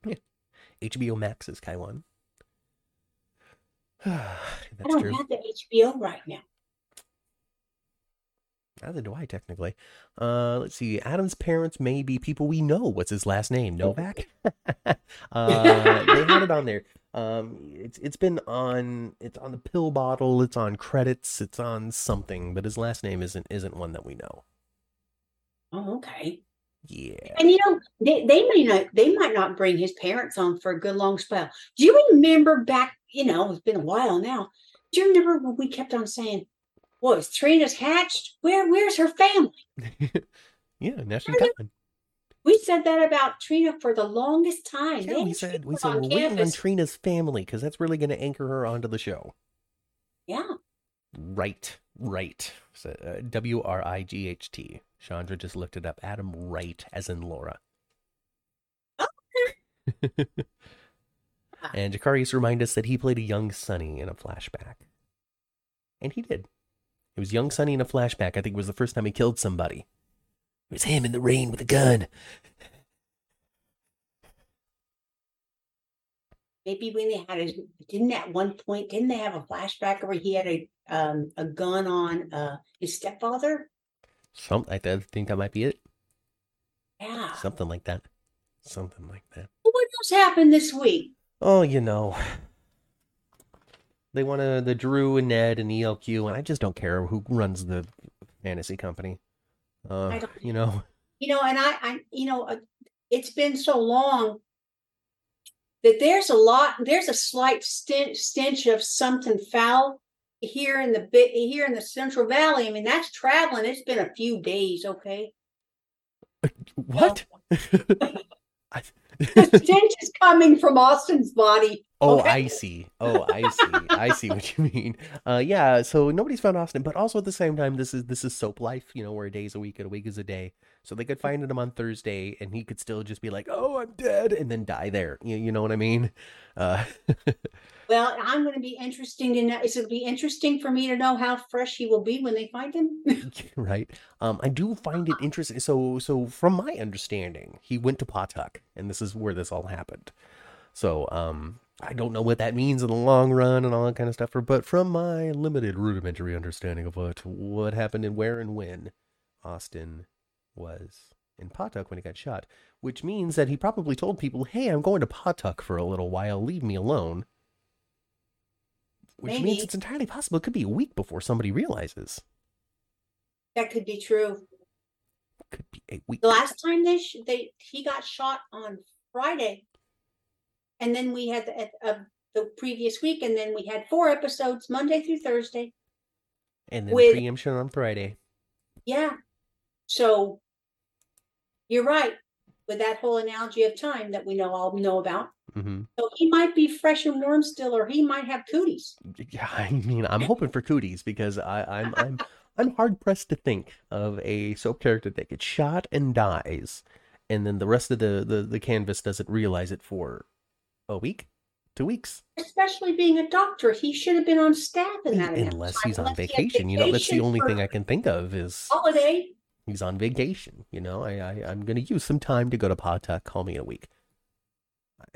yeah. HBO Max is Kaiwan. <sighs> I don't true. have the HBO right now. Neither do I technically. Uh, let's see. Adam's parents may be people we know. What's his last name? Novak. <laughs> <laughs> uh, they had it on there. Um, it's it's been on. It's on the pill bottle. It's on credits. It's on something. But his last name isn't isn't one that we know. Oh, okay. Yeah. And you know, they, they may not they might not bring his parents on for a good long spell. Do you remember back, you know, it's been a while now. Do you remember when we kept on saying, Well, is Trina's hatched? Where where's her family? <laughs> yeah. National. We said that about Trina for the longest time. Yeah, we said we said we're waiting on. Trina's family because that's really going to anchor her onto the show. Yeah. Right, right. So, uh, W R I G H T. Chandra just looked it up. Adam Wright, as in Laura. <laughs> and Jakarius remind us that he played a young Sonny in a flashback. And he did. It was young Sonny in a flashback. I think it was the first time he killed somebody. It was him in the rain with a gun. Maybe when they had a didn't at one point, didn't they have a flashback where he had a um a gun on uh his stepfather? Something like that. I think that might be it. Yeah. Something like that. Something like that. What else happened this week? Oh, you know. They want to, the Drew and Ned and ELQ, and I just don't care who runs the fantasy company. Uh, you know, you know and i i you know uh, it's been so long that there's a lot there's a slight stench, stench of something foul here in the bit here in the central valley i mean that's traveling it's been a few days okay what? <laughs> I- <laughs> the stench is coming from austin's body oh, okay? I see. Oh, I see. I see what you mean. Uh, yeah. So nobody's found Austin, but also at the same time, this is this is soap life. You know, where a day's a week and a week is a day. So they could find him on Thursday, and he could still just be like, "Oh, I'm dead," and then die there. You, you know what I mean? Uh, <laughs> well i'm going to be interesting to know it's going to be interesting for me to know how fresh he will be when they find him <laughs> <laughs> right. Um, I do find it interesting. So, so from my understanding, he went to Pawtuck, and this is where this all happened. So, um, I don't know what that means in the long run and all that kind of stuff. But from my limited rudimentary understanding of what what happened and where and when, Austin was in Pawtuck when he got shot, which means that he probably told people, "Hey, I'm going to Pawtuck for a little while. Leave me alone." Which means it's entirely possible it could be a week before somebody realizes. that could be true Could be a week. The last time they sh- they he got shot on Friday, and then we had the, uh, the previous week, and then we had four episodes Monday through Thursday. And then with- preemption on Friday. Yeah, so you're right with that whole analogy of time that we know all know about. Hmm So he might be fresh and warm still, or he might have cooties. Yeah, I mean, I'm hoping for cooties because I, I'm I'm <laughs> I'm hard pressed to think of a soap character that gets shot and dies, and then the rest of the the, the canvas doesn't realize it for a week, two weeks, Especially being a doctor, he should have been on staff in that. unless he's on unless he vacation. You know, that's the only thing I can think of is Holiday. he's on vacation. You know, I, I I'm gonna use some time to go to Pawtuck. Call me in a week.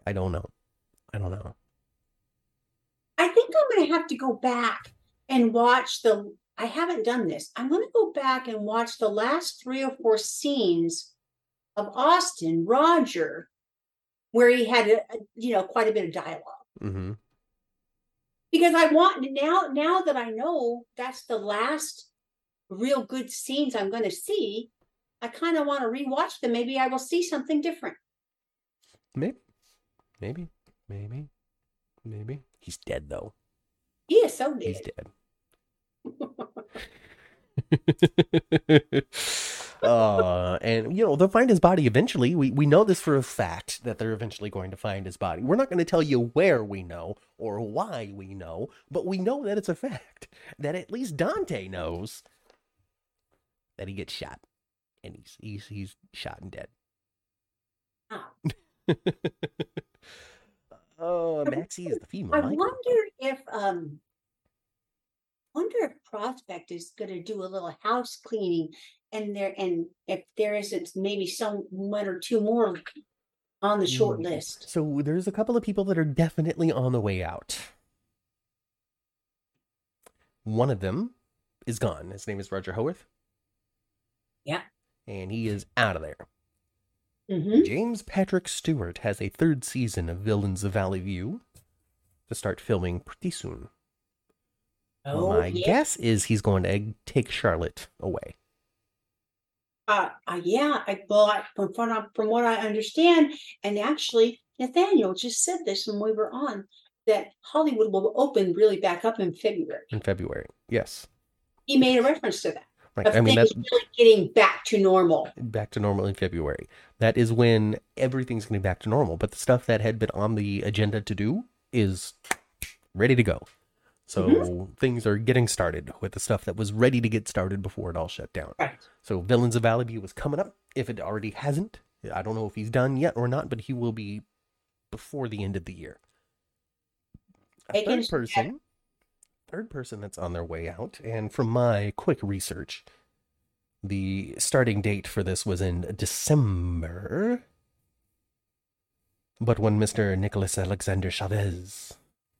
I, don't know. I don't know. I think I'm going to have to go back and watch the. I haven't done this. I'm going to go back and watch the last three or four scenes of Austin Roger, where he had, a, a- you know, quite a bit of dialogue. hmm because I want now now that I know that's the last real good scenes I'm going to see, I kind of want to rewatch them. Maybe I will see something different. Maybe, maybe, maybe, maybe. He's dead though. He is so dead. He's dead. dead. <laughs> uh, and you know they'll find his body eventually. We we know this for a fact that they're eventually going to find his body. We're not going to tell you where we know or why we know, but we know that it's a fact that at least Dante knows that he gets shot, and he's he's he's shot and dead. Ah. <laughs> oh, Maxie is the female. I Michael. wonder if um wonder if Prospect is going to do a little house cleaning and there and if there isn't maybe some one or two more on the short Mm. list. So there's a couple of people that are definitely on the way out. One of them is gone. His name is Roger Howarth. Yeah. And he is out of there. Hmm James Patrick Stuart has a third season of Villains of Valley View to start filming pretty soon. Oh, My yeah. guess is he's going to take Charlotte away. Uh, uh, yeah, I, well, from, from, from what I understand, and actually, Nathaniel just said this when we were on that Hollywood will open really back up in February. in February. Yes. He made a reference to that. Right. Of I mean, that's really getting back to normal. back to normal in February. That is when everything's going to be back to normal. But the stuff that had been on the agenda to do is ready to go. So Mm-hmm. things are getting started with the stuff that was ready to get started before it all shut down. Right. So Villains of Valley View was coming up. If it already hasn't, I don't know if he's done yet or not, but he will be before the end of the year. A third person, third person that's on their way out, and from my quick research, the starting date for this was in December. But when Mr. Nicholas Alexander Chavez,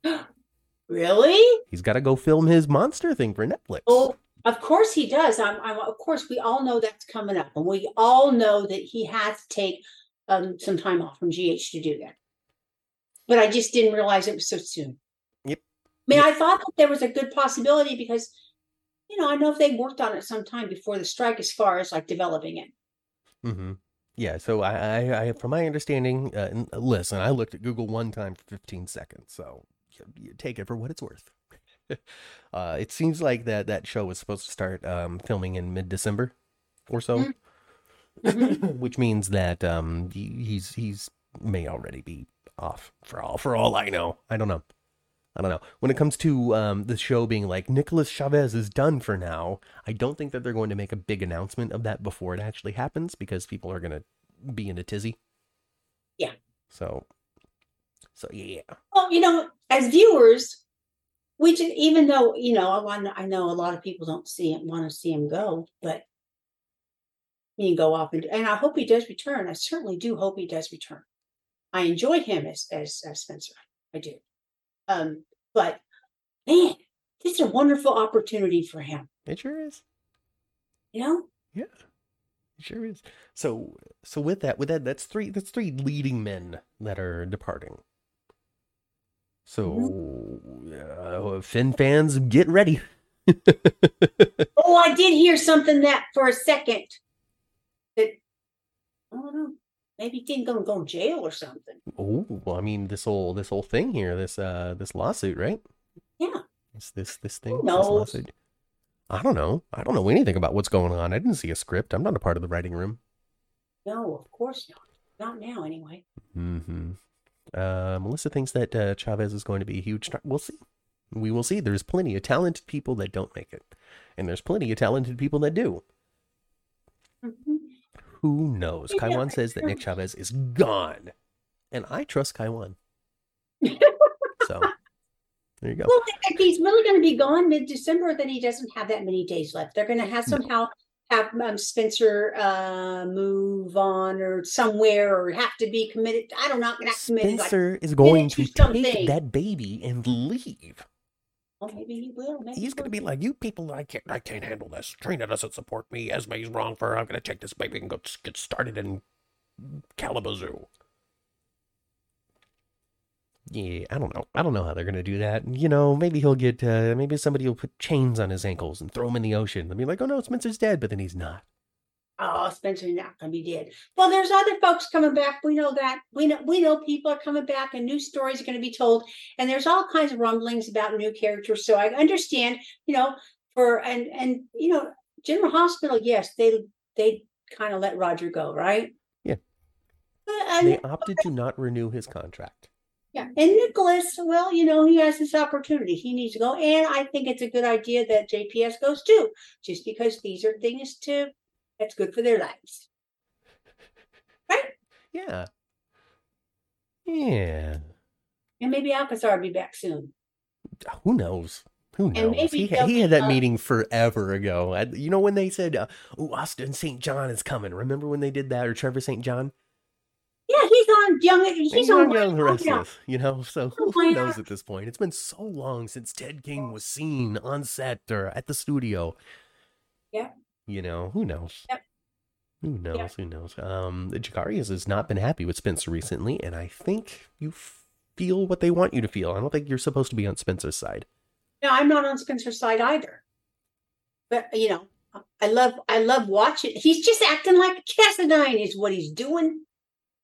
<gasps> Really? he's got to go film his monster thing for Netflix. Oh, of course he does. I'm, I'm, of course, we all know that's coming up, and we all know that he has to take um, some time off from GH to do that. But I just didn't realize it was so soon. I mean, I thought that there was a good possibility because, you know, I know if they worked on it sometime before the strike, as far as like developing it. hmm Yeah, so I, I, I, from my understanding, uh, listen, I looked at Google one time for 15 seconds, so you, you take it for what it's worth. <laughs> uh, it seems like that that show was supposed to start um, filming in mid-December or so, Mhm. <clears throat> which means that um, he, he's he's may already be off for all for all I know. I don't know. I don't know. When it comes to um, the show being like Nicholas Chavez is done for now, I don't think that they're going to make a big announcement of that before it actually happens because people are going to be in a tizzy. Yeah. So, so yeah. Well, you know, as viewers, we just, even though you know, I want, I know a lot of people don't see him, want to see him go, but he can go off and and I hope he does return. I certainly do hope he does return. I enjoy him as as, as Spencer. I do. Um, but man, this is a wonderful opportunity for him. It sure is. You know, Yeah. It sure is. So, so with that, with that, that's three. That's three leading men that are departing. So, uh, Finn fans, get ready. <laughs> oh, I did hear something that for a second that I don't know. Maybe he didn't go go to jail or something. Oh, well, I mean, this whole this whole thing here, this uh this lawsuit, right? Yeah. This this this thing, lawsuit. I don't know. I don't know anything about what's going on. I didn't see a script. I'm not a part of the writing room. No, of course not. Not now, anyway. hmm Uh, Melissa thinks that uh, Chavez is going to be a huge star. We'll see. We will see. There's plenty of talented people that don't make it, and there's plenty of talented people that do. Mhm. Who knows? Yeah, Kaiwan says that Nick Chavez is gone, and I trust Kaiwan. <laughs> so there you go. Well, if he's really going to be gone mid-December, then he doesn't have that many days left. They're going to have No. somehow have um, Spencer uh, move on or somewhere or have to be committed. I don't know, not committed. Like, Spencer is going to to something. take that baby and leave. Maybe he will. Maybe He's going to be like, "You people, I can't, I can't handle this. Trina doesn't support me. Esme's wrong for her. I'm going to take this baby and go get started in Kalamazoo." Yeah, I don't know. I don't know how they're gonna do that. You know, maybe he'll get. Uh, maybe somebody will put chains on his ankles and throw him in the ocean. They'll be like, "Oh no, Spencer's dead," but then he's not. Oh, Spencer's not gonna be dead. Well, there's other folks coming back. We know that. We know we know people are coming back and new stories are gonna be told. And there's all kinds of rumblings about new characters. So I understand, you know, for and and you know, General Hospital, yes, they they kind of let Roger go, right? Yeah. But, and, They opted to not renew his contract. yeah, and Nicholas, well, you know, he has this opportunity. He needs to go, and I think it's a good idea that JPS goes too, just because these are things to that's good for their lives. Right? Yeah. Yeah. And maybe Alcazar will be back soon. Who knows? Who knows? maybe He, he had that uh, meeting forever ago. I- You know when they said, uh, "Oh, Austin St. John is coming." Remember when they did that, or Trevor St. John? Yeah, he's on young. He's He's on on Young Wild Wild Now. Restless, you know. So who, who knows at this point? It's been so long since Ted King was seen on set or at the studio. Yeah. You know, who knows? Yep. Who knows? Who knows? Um, Jacarius has not been happy with Spencer recently, and I think you feel what they want you to feel. I don't think you're supposed to be on Spencer's side. No, I'm not on Spencer's side either. But you know, I love I love watching. He's just acting like a Cassadine is what he's doing.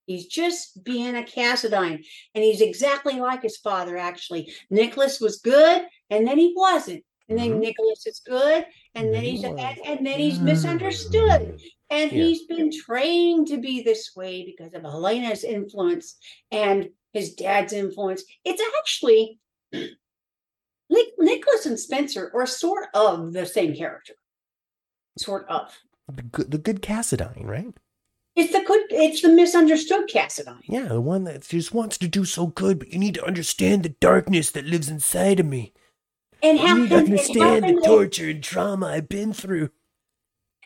He's just being a Cassadine. And he's exactly like his father, actually. Nicholas was good, and then he wasn't. And then Mhm. Nicholas is good, and then he's and, and then he's misunderstood. And Yeah. he's been trained to be this way because of Helena's influence and his dad's influence. It's actually <clears throat> Nic- Nicholas and Spencer are sort of the same character. Sort of. The good, the good Cassadine, right? It's the good it's the misunderstood Cassadine. Yeah, the one that just wants to do so good, but you need to understand the darkness that lives inside of me. And how to can and how understand the torture and trauma I've been through.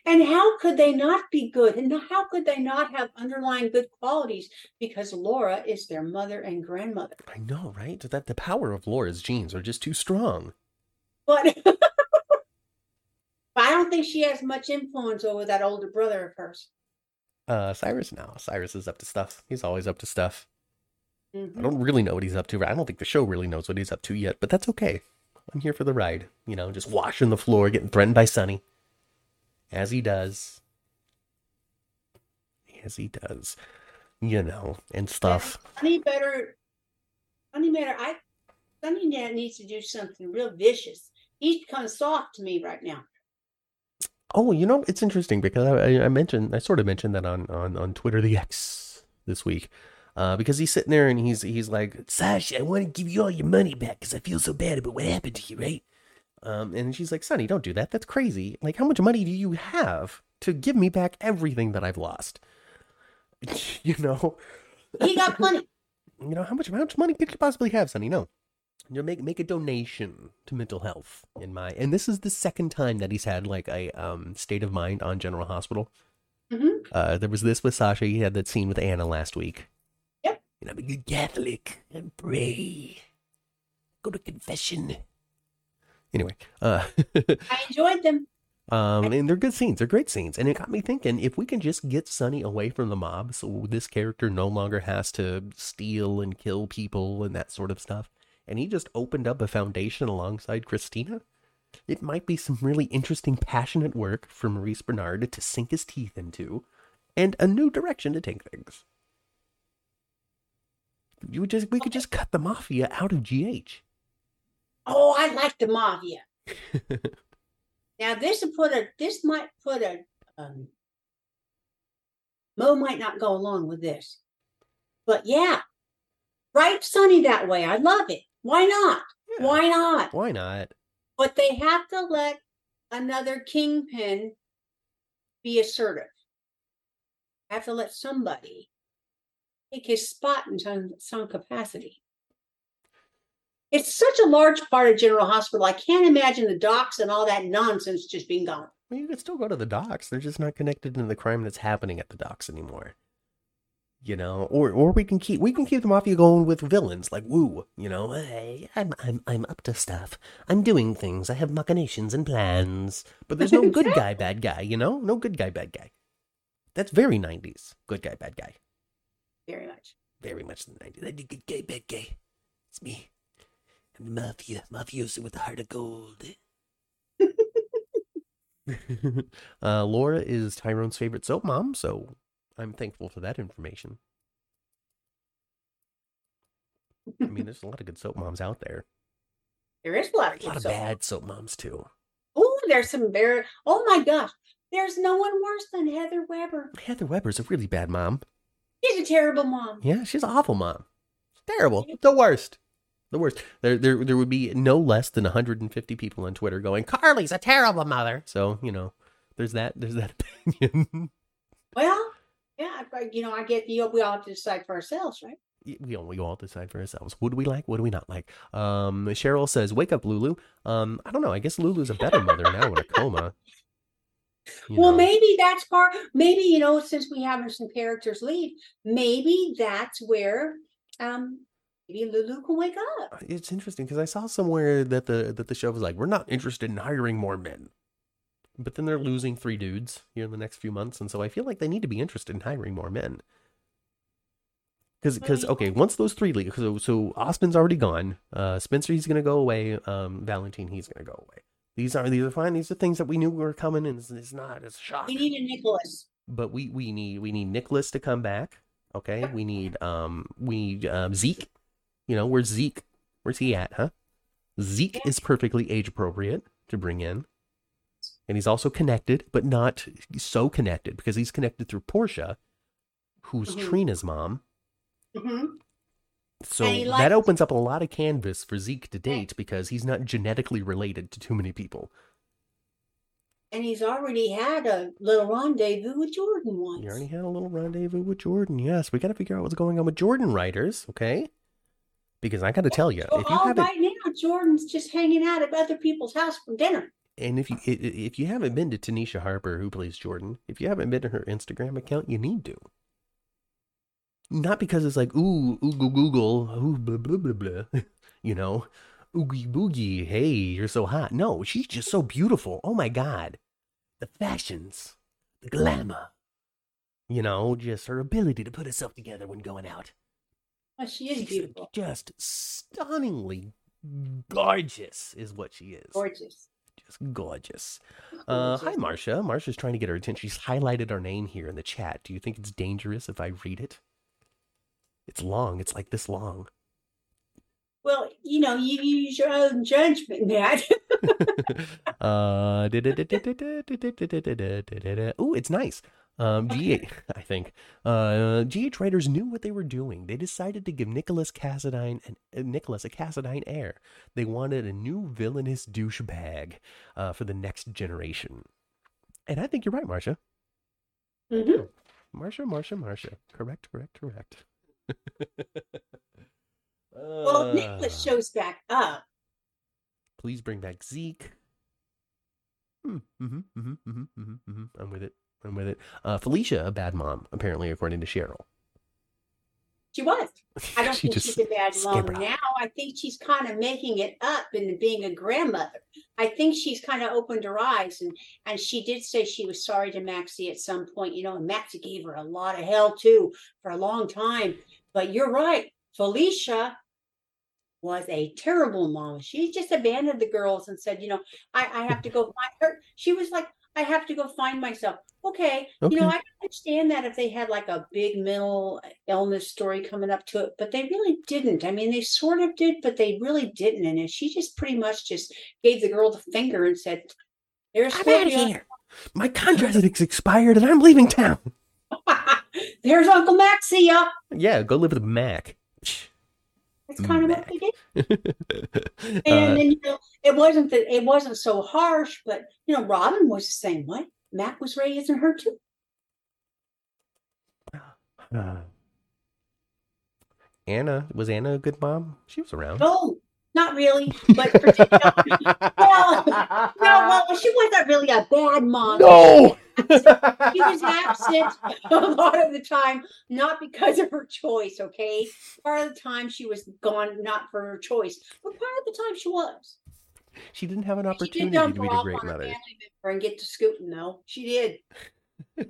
And how could they not be good? And how could they not have underlying good qualities? Because Laura is their mother and grandmother. I know, right? That the power of Laura's genes are just too strong. But <laughs> I don't think she has much influence over that older brother of hers. Uh, Cyrus now. Cyrus is up to stuff. He's always up to stuff. I Mhm. don't really know what he's up to. I don't think the show really knows what he's up to yet, but that's okay. I'm here for the ride. You know, just washing the floor, getting threatened by Sonny. As he does. As he does. You know, and stuff. Sonny better, Sonny better, I, Sonny Dad needs to do something real vicious. He's kind of soft to me right now. Oh, you know, it's interesting because I, I mentioned, I sort of mentioned that on, on, on Twitter, the X this week, uh, because he's sitting there and he's, he's like, Sasha, I want to give you all your money back because I feel so bad about what happened to you, right? Um, and she's like, Sonny, don't do that. That's crazy. Like, how much money do you have to give me back everything that I've lost? <laughs> you know, He got plenty. <laughs> you know, how much, how much money could you possibly have, Sonny? No. You know, make make a donation to mental health in my and this is the second time that he's had like a um state of mind on General Hospital. Mhm. Uh there was this with Sasha, he had that scene with Anna last week. And I'm a good Catholic and pray. Go to confession. Anyway, uh <laughs> I enjoyed them. Um, and they're good scenes. They're great scenes. And it got me thinking if we can just get Sonny away from the mob so this character no longer has to steal and kill people and that sort of stuff, and he just opened up a foundation alongside Kristina, it might be some really interesting, passionate work for Maurice Benard to sink his teeth into and a new direction to take things. You would just we could just cut the mafia out of GH. Oh, I like the mafia. <laughs> now this will put a this might put a um Mo might not go along with this. But yeah. Write Sonny that way. I love it. Why not? Yeah, Why not? Why not? But they have to let another kingpin be assertive. Have to let somebody take his spot in some, some capacity. It's such a large part of General Hospital. I can't imagine the docks and all that nonsense just being gone. Well, you could still go to the docks. They're just not connected to the crime that's happening at the docks anymore. You know, or or we can keep we can keep the mafia going with villains like Wu. You know, hey, I'm I'm I'm up to stuff. I'm doing things. I have machinations and plans. But there's no <laughs> good guy, bad guy. You know, no good guy, bad guy. That's very '90s. Good guy, bad guy. Very much. Very much the '90s. That good guy, bad guy. It's me. I'm the mafia, mafioso with a heart of gold. <laughs> uh, Laura is Tyrone's favorite soap mom, so I'm thankful for that information. I mean, there's a lot of good soap moms out there. There is a lot of A lot of soap. bad soap moms too. Oh, there's some very. Oh my gosh, there's no one worse than Heather Webber. Heather Webber's a really bad mom. She's a terrible mom. Yeah, she's an awful mom. Terrible. The worst. The worst. There, there, there would be no less than 150 people on Twitter going, "Carly's a terrible mother." So you know, there's that. There's that <laughs> opinion. Well, yeah, you know, I get you. We all have to decide for ourselves, right? we all we all decide for ourselves. What do we like? What do we not like? Um, Cheryl says, "Wake up, Lulu." Um, I don't know. I guess Lulu's a better mother now in a coma. <laughs> Well, know. maybe that's part. Maybe you know, since we have some characters leave, maybe that's where um maybe Lulu can wake up. it's interesting because I saw somewhere that the that the show was like, "We're not interested in hiring more men," but then they're losing three dudes here in the next few months, and so I feel like they need to be interested in hiring more men. Because, because okay, once those three leave, so so Austin's already gone. Uh, Spencer, he's gonna go away. Um, Valentine, he's gonna go away. These are these are fine. These are things that we knew were coming, and it's, it's not. It's a shock. We need a Nicholas. but we we need we need Nicholas to come back. Okay, we need um we need um, Zeke. You know where's Zeke? Where's he at? Huh? Zeke is perfectly age appropriate to bring in, and he's also connected, but not so connected because he's connected through Portia, who's Mhm. Trina's mom. hmm So that opens up a lot of canvas for Zeke to date because he's not genetically related to too many people. And he's already had a little rendezvous with Jordan once. You already had a little rendezvous with Jordan. Yes, we got to figure out what's going on with Jordan writers, okay? Because I got to tell you, So if you all haven't, right now, Jordan's just hanging out at other people's house for dinner. and if you if you haven't been to Tanisha Harper, who plays Jordan, if you haven't been to her Instagram account, you need to. Not because it's like ooh ooh Google ooh blah blah blah blah, <laughs> you know, oogie boogie. Hey, you're so hot. No, she's just so beautiful. Oh my god, the fashions, the glamour. You know, just her ability to put herself together when going out. Oh, she is She's beautiful, Just stunningly gorgeous is what she is. gorgeous. Just gorgeous. Uh, hi. Marcia. Marcia's trying to get her attention. She's highlighted our name here in the chat. Do you think it's dangerous if I read it? It's long. It's like this long. Well, you know, you use your own judgment, Matt. uh, ooh, it's nice. Um, GH, I think. Uh, GH writers knew what they were doing. They decided to give Nicholas Cassadine and uh, Nicholas a Cassadine heir. They wanted a new villainous douchebag uh, for the next generation. And I think you're right, Marcia. Mhm. Marcia, Marcia, Marcia. Correct, correct, correct. Well, if <laughs> Nicholas Uh, shows back up. Please bring back Zeke. Hmm. Mm-hmm, mm-hmm, mm-hmm, mm-hmm, mm-hmm. I'm with it. I'm with it. Uh, Felicia, a bad mom, apparently, according to Cheryl. She was. I <laughs> don't think she's a bad <laughs> mom now. I think she's kind of making it up into being a grandmother. I think she's kind of opened her eyes and and she did say she was sorry to Maxie at some point, you know, and Maxie gave her a lot of hell too for a long time. But you're right. Felicia was a terrible mom. She just abandoned the girls and said, you know, I, I have to go find her. She was like, I have to go find myself. Okay. You know, I understand that if they had like a big mental illness story coming up to it, but they really didn't. I mean, they sort of did, but they really didn't. And she just pretty much just gave the girl the finger and said, There's I'm out of here. My contract has expired and I'm leaving town. <laughs> There's Uncle Max. See ya. Yeah, go live with Mac. That's kind of what Mac. they did. uh, And then you know, it wasn't that it wasn't so harsh, but you know, Robin was the same way. Mac was raising her too. uh, <sighs> Anna, was Anna a good mom? She was around. No, not really. But particularly, <laughs> well, no, well, <laughs> she wasn't really a bad mom. No! <laughs> She was absent a lot of the time, not because of her choice, okay? Part of the time she was gone, not for her choice, but part of the time she was. she didn't have an opportunity to be a great mother. and get to scooting, though. She did.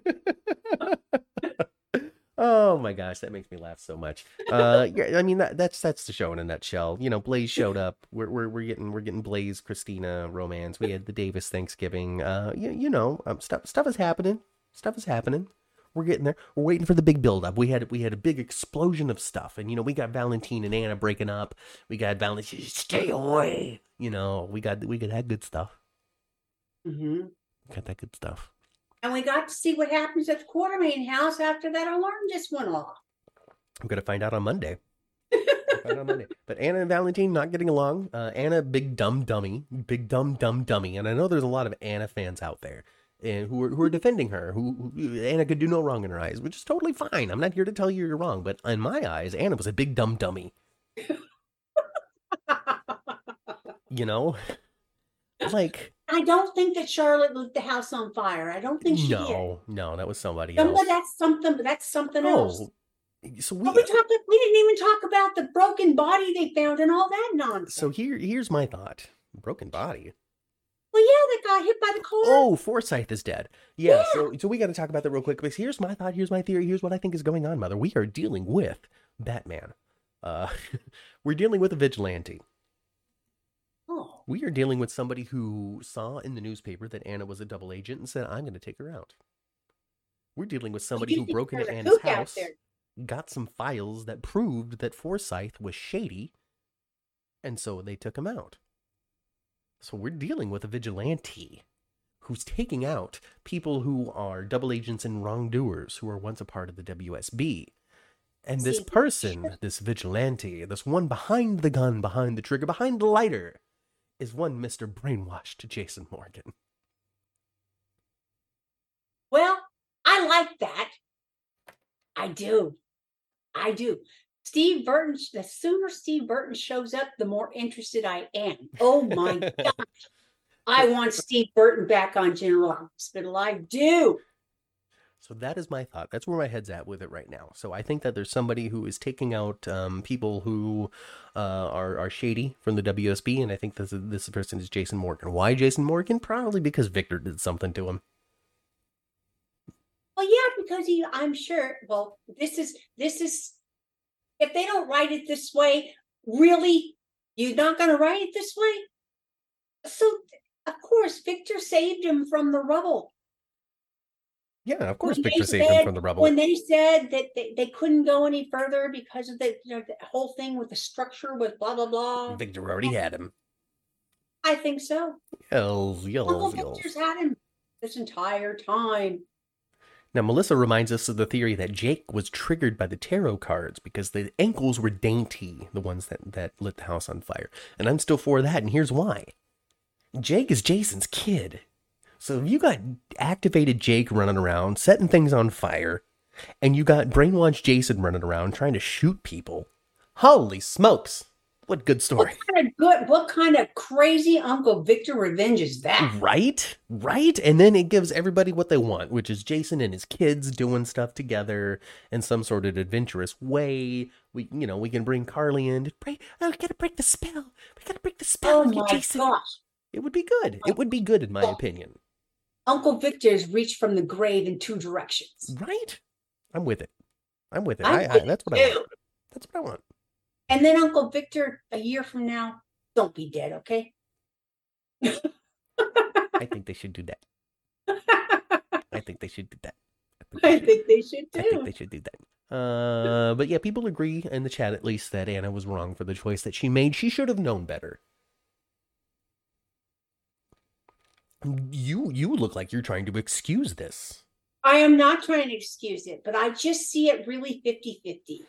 Oh my gosh, that makes me laugh so much. Uh, yeah, I mean that, that's that's the show in a nutshell. You know, Blaze showed up. We're we're we're getting we're getting Blaze, Kristina romance. We had the Davis Thanksgiving. Uh, you, you know, um, stuff stuff is happening. Stuff is happening. We're getting there. We're waiting for the big build up. We had we had a big explosion of stuff, and you know we got Valentine and Anna breaking up. We got Valentine, stay away. You know, we got we got that good stuff. hmm Got that good stuff. And we got to see what happens at the Quartermaine house after that alarm just went off. I'm gonna find out on Monday. <laughs> On Monday. But Anna and Valentine not getting along. Uh, Anna, big dumb dummy, big dumb dumb dummy, and I know there's a lot of Anna fans out there, and who are who are defending her. Who, who Anna could do no wrong in her eyes, which is totally fine. I'm not here to tell you you're wrong, but in my eyes, Anna was a big dumb dummy. <laughs> You know, like I don't think that Charlotte lit the house on fire. I don't think she did. no, no, that was somebody else. Somebody, that's something. That's something else. Oh, so we we talked. We didn't even talk about the broken body they found and all that nonsense. so here here's my thought. Broken body. well, yeah, that got hit by the car. Oh, Forsyth is dead. Yeah, so so we got to talk about that real quick. Because here's my thought. Here's my theory. Here's what I think is going on, Mother. We are dealing with Batman. Uh, <laughs> we're dealing with a vigilante. We are dealing with somebody who saw in the newspaper that Anna was a double agent and said, "I'm going to take her out." We're dealing with somebody who broke into Anna's house, got some files that proved that Forsyth was shady, and so they took him out. So we're dealing with a vigilante who's taking out people who are double agents and wrongdoers who were once a part of the WSB. And this person, this vigilante, this one behind the gun, behind the trigger, behind the lighter, is one Mr. Brainwashed Jason Morgan. Well, I like that. I do. I do. Steve Burton, the sooner Steve Burton shows up, the more interested I am. Oh my <laughs> gosh. I want Steve Burton back on General Hospital. I do. So that is my thought. That's where my head's at with it right now. So I think that there's somebody who is taking out um, people who uh, are are shady from the WSB, and I think this this person is Jason Morgan. Why Jason Morgan? Probably because Victor did something to him. Well, yeah, because he, I'm sure. Well, this is this is. If they don't write it this way, really, you're not going to write it this way. So, of course, Victor saved him from the rubble. Yeah, of course When saved him from the rubble. When they said that they, they couldn't go any further because of the, you know, the whole thing with the structure with blah blah blah. Victor already had him. I think so. Yells, Uncle yells, yells. Victor's had him this entire time. Now, Melissa reminds us of the theory that Jake was triggered by the tarot cards because the ankles were dainty, the ones that, that lit the house on fire. And I'm still for that, and here's why. Jake is Jason's kid. So you got activated Jake running around, setting things on fire, and you got brainwashed Jason running around trying to shoot people, holy smokes! What good What story. kind of good? What kind of crazy Uncle Victor revenge is that? Right? Right? And then it gives everybody what they want, which is Jason and his kids doing stuff together in some sort of adventurous way. We you know, we can bring Carly in to break oh, we gotta break the spell. We gotta break the spell Oh my Jason. gosh! It would be good. It would be good in my opinion. Uncle Victor's reached from the grave in two directions. Right? I'm with it. I'm with it. I'm I, I, that's what. I want. That's what I want. And then Uncle Victor, a year from now, don't be dead, okay? I think they should do that. I think they should do that. I think they should do. I think they should do that. Uh, but yeah, people agree in the chat at least that Anna was wrong for the choice that she made. She should have known better. You you look like you're trying to excuse this. I am not trying to excuse it, but I just see it really 50 50.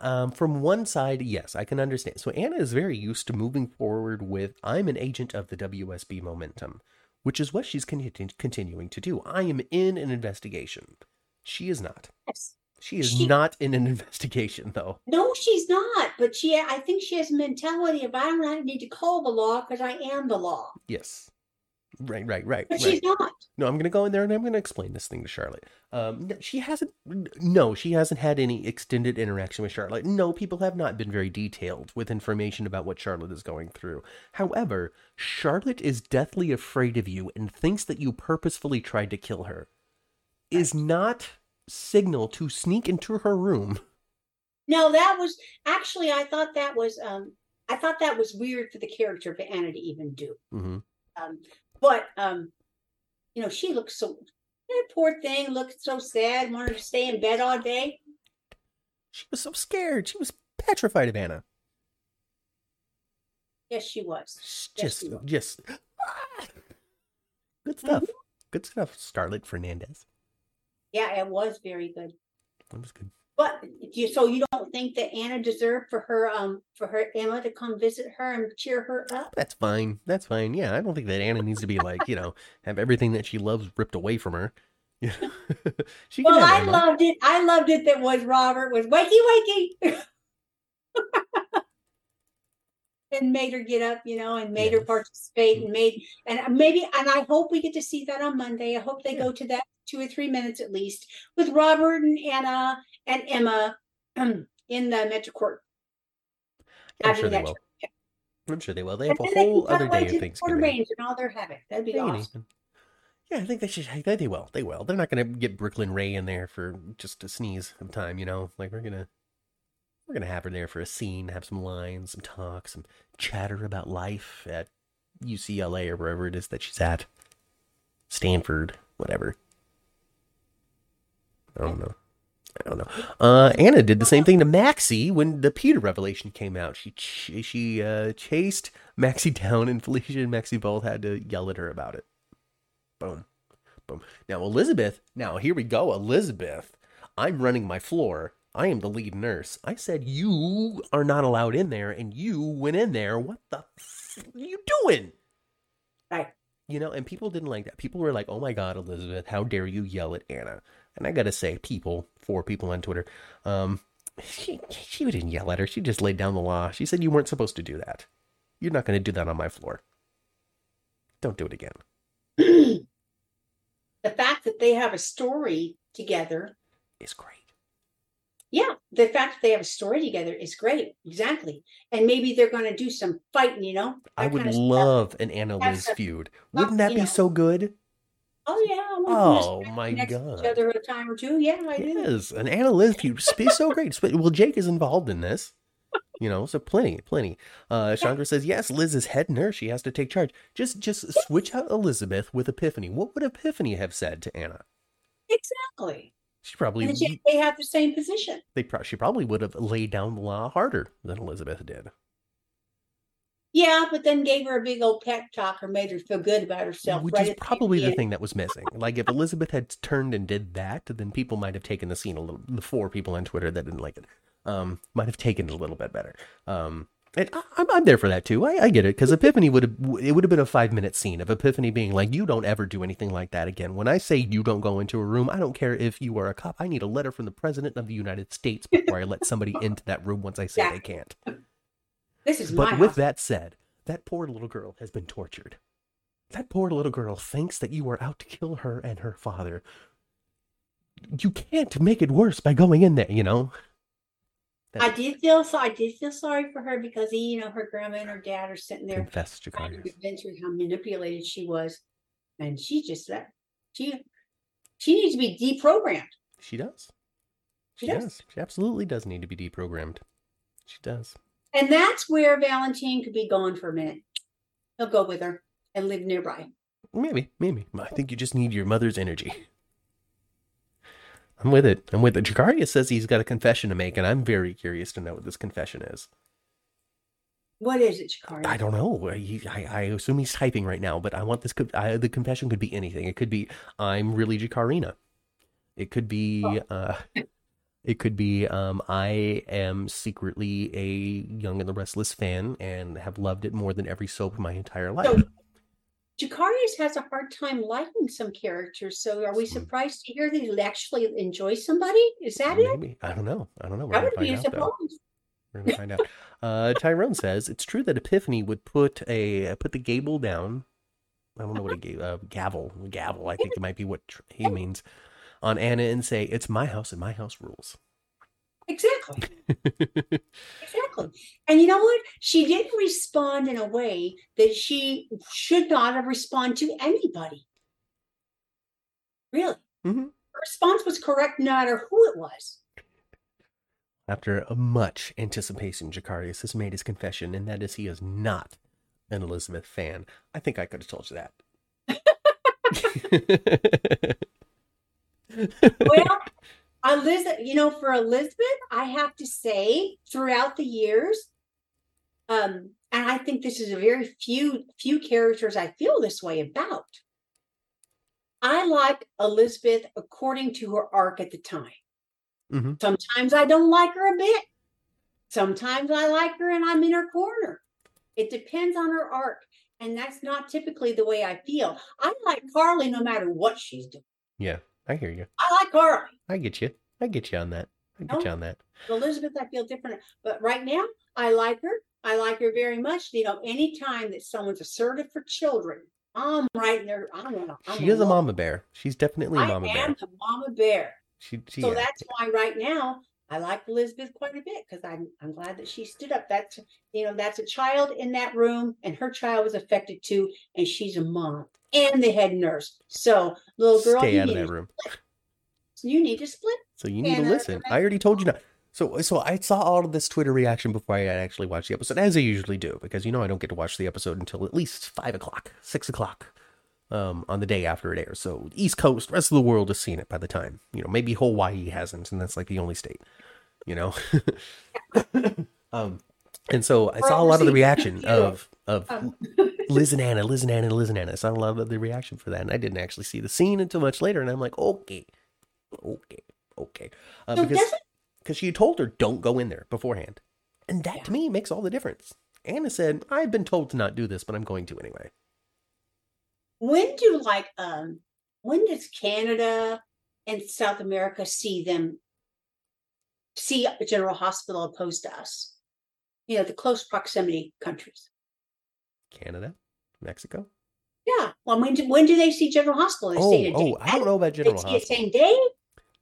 Um, from one side, yes, I can understand. So Anna is very used to moving forward with "I'm an agent of the WSB momentum," which is what she's conti- continuing to do. I am in an investigation. She is not. Yes. She is She- not in an <laughs> investigation, though. No, she's not. But she, I think she has a mentality of I don't need to call the law because I am the law. Yes. Right, right, right. But right. she's not. No, I'm going to go in there and I'm going to explain this thing to Charlotte. Um, she hasn't. No, she hasn't had any extended interaction with Charlotte. No, people have not been very detailed with information about what Charlotte is going through. However, Charlotte is deathly afraid of you and thinks that you purposefully tried to kill her. Is not signal to sneak into her room. No, that was actually I thought that was um I thought that was weird for the character for Anna to even do. hmm Um, but um, you know, she looks so that poor thing looked so sad, wanted to stay in bed all day. She was so scared. She was petrified of Anna. Yes, she was. Yes, Just, she was. just good stuff. Good stuff. Scarlett Fernandez. Yeah, it was very good. That was good. But you so you don't think that Anna deserved for her um for her Emma to come visit her and cheer her up? That's fine. That's fine. Yeah, I don't think that Anna needs to be like, you know, have everything that she loves ripped away from her. Yeah. <laughs> she Well, I Emma. loved it. I loved it that was Robert was wakey wakey. <laughs> and made her get up, you know, and made her participate and mm. made and maybe and I hope we get to see that on Monday. I hope they Yeah. go to that two or three minutes at least with Robert and Anna and Emma <clears throat> in the Metro Court. I'm sure they will. trip. I'm sure they will. They And have a then they can whole other day of Thanksgiving. Range and all their havoc. That'd be Hey, awesome. Yeah, I think they should. They, they will. They will. They're not going to get Brooklyn Rae in there for just a sneeze of time. You know, like we're gonna we're gonna have her there for a scene, have some lines, some talk, some chatter about life at UCLA or wherever it is that she's at, Stanford, whatever. I don't know. I don't know. Uh, Anna did the same thing to Maxie when the Peter revelation came out. She ch- she uh, chased Maxie down, and Felicia and Maxie both had to yell at her about it. Boom, boom. Now Elizabeth. Now here we go, Elizabeth. I'm running my floor. I am the lead nurse. I said you are not allowed in there, and you went in there. What the f- are you doing? Right. You know, and people didn't like that. People were like, "Oh my God, Elizabeth, how dare you yell at Anna?" And I gotta say, people, four people on Twitter, um, she she didn't yell at her. She just laid down the law. She said you weren't supposed to do that. You're not going to do that on my floor. Don't do it again. the fact that they have a story together is great. Yeah the fact that they have a story together is great exactly and maybe they're going to do some fighting you know I would kind of stuff. love an Anna Liz feud. Wouldn't that be know. so good? oh yeah Oh my God. each other a time or two yeah i do Yes, an Anna Liz feud would be so great. Well, Jake is involved in this. You know, so plenty, plenty. Uh, Chandra says, yes, Liz is head nurse. She has to take charge. Just, just switch out Elizabeth with Epiphany. What would Epiphany have said to Anna? exactly She probably, yet they have the same position they pro- she probably would have laid down the law harder than Elizabeth did. yeah but then gave her a big old pep talk or made her feel good about herself Which right is probably the end. thing that was missing. Like if Elizabeth had turned and did that, then people might have taken the scene a little. The four people on Twitter that didn't like it, um, might have taken it a little bit better. Um, and I, I'm I'm there for that too. I, I get it because Epiphany would have it would have been a five minute scene of Epiphany being like, "You don't ever do anything like that again." When I say you don't go into a room, I don't care if you are a cop. I need a letter from the president of the United States before I let somebody <laughs> into that room once I say they can't. this is my But with house. that said, that poor little girl has been tortured. That poor little girl thinks that you are out to kill her and her father. You can't make it worse by going in there, you know? I did feel so. I did feel sorry for her because you know, her grandma and her dad are sitting there Confess, trying to Jakarta. convince her how manipulated she was, and she just that she she needs to be deprogrammed. She does. She She does. does. She absolutely does need to be deprogrammed. She does. And that's where Valentine could be gone for a minute. He'll go with her and live nearby. Maybe, maybe. I think you just need your mother's energy. I'm with it. I'm with it. Jakaria says he's got a confession to make, and I'm very curious to know what this confession is. What is it, Shikari? I don't know. He, I, I assume he's typing right now, but I want this. I, the confession could be anything. It could be I'm really Jakarina. It could be. Uh, it could be um, I am secretly a Young and the Restless fan and have loved it more than every soap in my entire life. So, Jacarius has a hard time liking some characters. So, are we surprised to hear that he actually enjoys somebody? Is that it? Maybe I don't know. I don't know. We're gonna would be find out though. We're gonna find out. Uh, Tyrone says it's true that Epiphany would put a put the gable down. I don't know what a ga- uh, gavel gavel. I think it might be what tr- he means on Anna and say it's my house and my house rules. Exactly. <laughs> Exactly. And you know what? She didn't respond in a way that she should not have responded to anybody. Really. Mhm. response was correct no matter who it was. After much anticipation, Jacarius has made his confession, and that is he is not an Elizabeth fan. I think I could have told you that. <laughs> Well, Elizabeth, you know, for Elizabeth, I have to say, throughout the years, um, and I think this is a very few few characters I feel this way about. I like Elizabeth according to her arc at the time. Mhm. Sometimes I don't like her a bit. Sometimes I like her and I'm in her corner. It depends on her arc. And that's not typically the way I feel. I like Carly no matter what she's doing. yeah, I hear you. I like Carly. I get you. I get you on that. I get you on that. Elizabeth, I feel different. But right now, I like her. I like her very much. You know, anytime that someone's assertive for children, I'm right there. I'm gonna. I'm She is a mama bear. She's definitely a mama am bear. the mama bear. She, she So yeah. that's why right now I like Elizabeth quite a bit because I'm I'm glad that she stood up. That's you know that's a child in that room and her child was affected too, and she's a mom and the head nurse. So little girl, Stay you out of need that to- room. You need to split. So you need to And, uh, listen. I already told you not. So so I saw all of this Twitter reaction before I actually watched the episode, as I usually do, because you know I don't get to watch the episode until at least five o'clock, six o'clock, um, on the day after it airs. So East Coast, rest of the world has seen it by the time. You know, maybe Hawaii hasn't, and that's like the only state. You know. <laughs> um, and so I saw a lot of the reaction of of <laughs> Liz and Anna, Liz and Anna, Liz and Anna. I saw a lot of the reaction for that, and I didn't actually see the scene until much later, and I'm like, okay, okay, okay, uh, so because because she told her don't go in there beforehand, and that Yeah. to me makes all the difference. Anna said, "I've been told to not do this, but I'm going to anyway." When do like um when does Canada and South America see them see a general hospital opposed to us? You know, the close proximity countries. Canada, Mexico. Yeah. Well, when do, when do they see General Hospital? They Oh, oh, day I don't know about They General see Hospital. same day.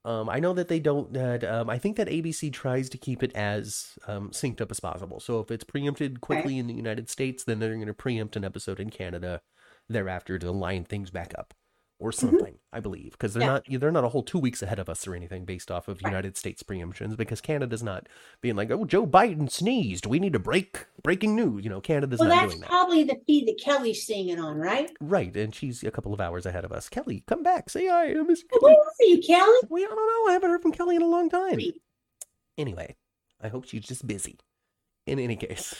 Um, I know that they don't. That um, I think that ABC tries to keep it as um, synced up as possible. So if it's preempted quickly in the United States, then they're going to preempt an episode in Canada thereafter to line things back up, or something. I believe because they're Mm-hmm. Yeah. not they're not a whole two weeks ahead of us or anything based off of Right. United States preemptions because Canada's not being like, oh, Joe Biden sneezed. We need to break breaking news. You know, Canada's Well, not that's doing that. probably the feed that Kelly's singing on, right? Right, and she's a couple of hours ahead of us. Kelly, come back. Say hi. Miss Where are you, Kelly? We I don't know. I haven't heard from Kelly in a long time. Anyway, I hope she's just busy. In any case,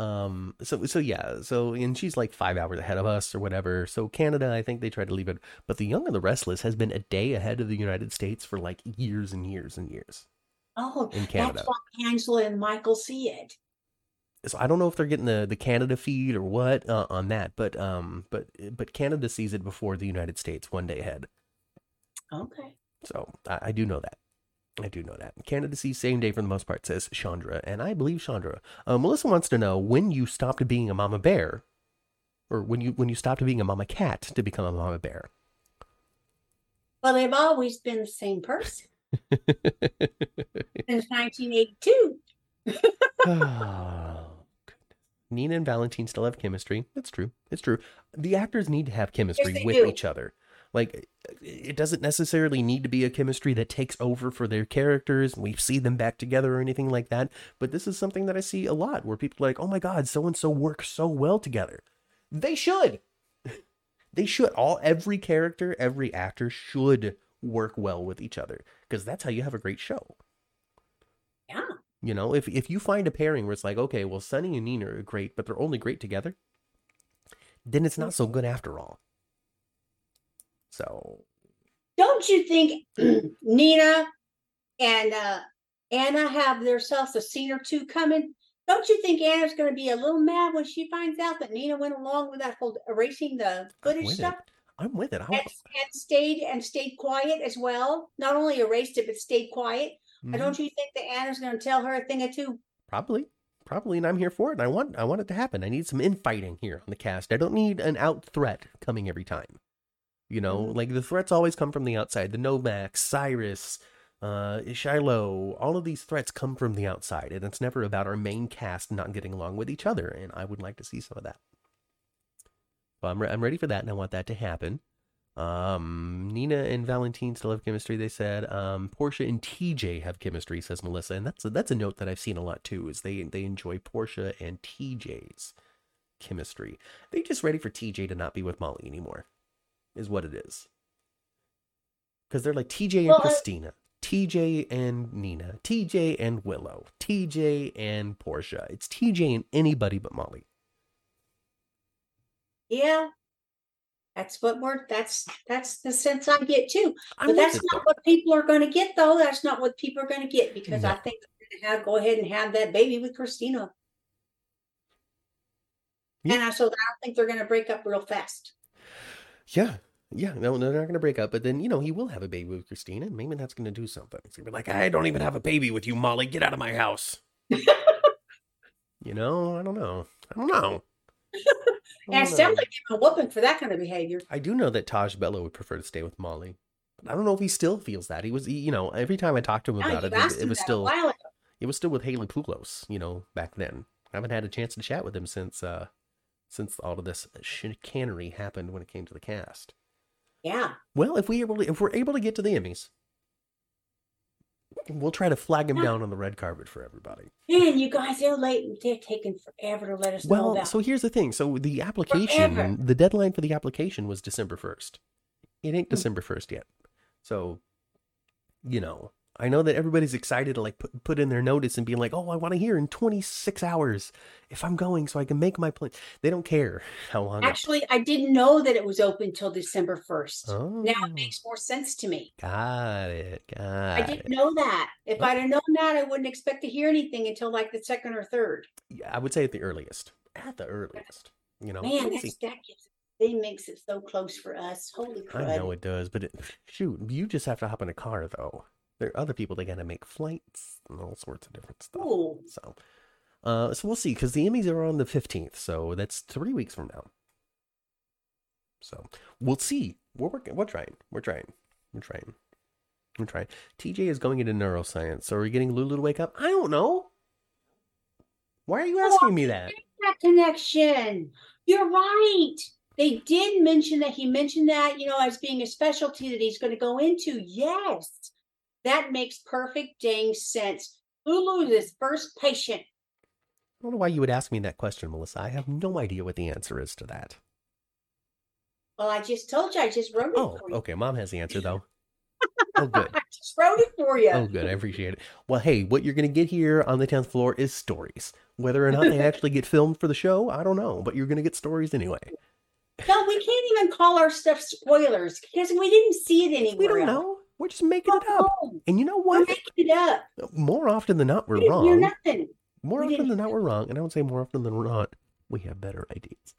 um, so so yeah, so and she's like five hours ahead of us or whatever. So Canada, I think they try to leave it, but the Young and the Restless has been a day ahead of the United States for like years and years and years Oh, in Canada. that's why Angela and Michael see it. So I don't know if they're getting the the Canada feed or what uh, on that, but um, but but Canada sees it before the United States one day ahead. Okay. So I, I do know that. I do know that. Canada sees same day for the most part, says Chandra. And I believe Chandra. Uh, Melissa wants to know when you stopped being a mama bear, or when you when you stopped being a mama cat to become a mama bear. Well, I've always been the same person since 1982. <laughs> oh. Nina and Valentine still have chemistry. That's true. It's true. The actors need to have chemistry they with do. each other. Like, it doesn't necessarily need to be a chemistry that takes over for their characters and we see them back together or anything like that. But this is something that I see a lot where people are like, oh my God, so and so works so well together. They should. <laughs> they should. All every character, every actor should work well with each other because that's how you have a great show. Yeah. You know, if if you find a pairing where it's like, okay, well, Sonny and Nina are great, but they're only great together, then it's not mm-hmm. so good after all. So Don't you think <clears throat> Nina and uh, Anna have themselves a scene or two coming? Don't you think Anna's going to be a little mad when she finds out that Nina went along with that whole erasing the footage it. stuff I'm with it. I and, and stayed and stayed quiet as well? Not only erased it, but stayed quiet. Mhm. I don't you think that Anna's going to tell her a thing or two? probably, probably, and I'm here for it. And I want, I want it to happen. I need some infighting here on the cast. I don't need an out threat coming every time. You know, Mhm. like the threats always come from the outside. The Nomax, Cyrus, uh, Shiloh, all of these threats come from the outside, and it's never about our main cast not getting along with each other. And I would like to see some of that. Well, I'm, re- I'm ready for that, and I want that to happen. Um, Nina and Valentine still have chemistry. They said. Um, Portia and TJ have chemistry, says Melissa, and that's a, that's a note that I've seen a lot too. Is they they enjoy Portia and TJ's chemistry. They just ready for TJ to not be with Molly anymore, is what it is. Because they're like TJ and Well, I- Kristina, TJ and Nina, TJ and Willow, TJ and Portia. It's TJ and anybody but Molly. Yeah. That's what we're that's that's the sense I get too. I'm But that's not what people are gonna get though. That's not what people are gonna get because I think have go ahead and have that baby with Kristina. Yeah. And I so I don't think they're gonna break up real fast. Yeah. Yeah, no, no, they're not going to break up. But then, you know, he will have a baby with Kristina, and maybe that's going to do something. He's going to be like, I don't even have a baby with you, Molly. Get out of my house. You know, I don't know. I don't know. I And it sounds like a whooping for that kind of behavior. I do know that Tajh Bellow would prefer to stay with Molly. But I don't know if he still feels that. He was, he, you know, every time I talked to him about it, it, it was still, it was still with Haley Pullos, you know, back then. I haven't had a chance to chat with him since, uh, since all of this chicanery happened when it came to the cast. Yeah. Well, if we able to, if we're able to get to the Emmys, we'll try to flag him Yeah. down on the red carpet for everybody. Man, you guys, they're late. They're taking forever to let us know Well, about. so here's the thing. So the application, Forever. the deadline for the application was December 1st. It ain't Hmm. December 1st yet. So, you know, I know that everybody's excited to like put, put in their notice and be like, oh, I want to hear in 26 hours if I'm going so I can make my plan. They don't care <laughs> how long. Actually, I didn't know that it was open till December first. oh, Now it oh. makes more sense to me. got it. Got I didn't know that. If Oh. I'd have known that, I wouldn't expect to hear anything until like the second or third. Yeah, I would say at the earliest. At the earliest. You know, Man, we'll that's, see. that gives they makes it so close for us. Holy crap. I know it does, but it, shoot, you just have to hop in a car though. There are other people that gotta make flights and all sorts of different stuff. Ooh. So, uh, so we'll see because the Emmys are on the fifteenth, so that's three weeks from now. So we'll see. We're working. We're trying. We're trying. We're trying. We're trying. TJ is going into neuroscience. So are we getting Lulu to wake up? I don't know. Why are you asking me that? that connection. You're right. They did mention that he mentioned that, you know, as being a specialty that he's going to go into. Yes, that makes perfect dang sense. Lulu is his first patient. I don't know why you would ask me that question, Melissa. I have no idea what the answer is to that. Well, I just told you. I just wrote it Oh, for you. okay. Mom has the answer though. <laughs> Oh, good. I just wrote it for you. Oh, good. I appreciate it. Well, hey, what you're going to get here on the 10th floor is stories. Whether or not they <laughs> actually get filmed for the show, I don't know, but you're going to get stories anyway. No, we can't even call our stuff spoilers because we didn't see it anywhere. We don't else. know. We're just making it up. No, And you know We're what? making it up. More often than not, We we're didn't hear wrong. nothing. More we often didn't than not, we're wrong. And I would say more often than not, we have better ideas.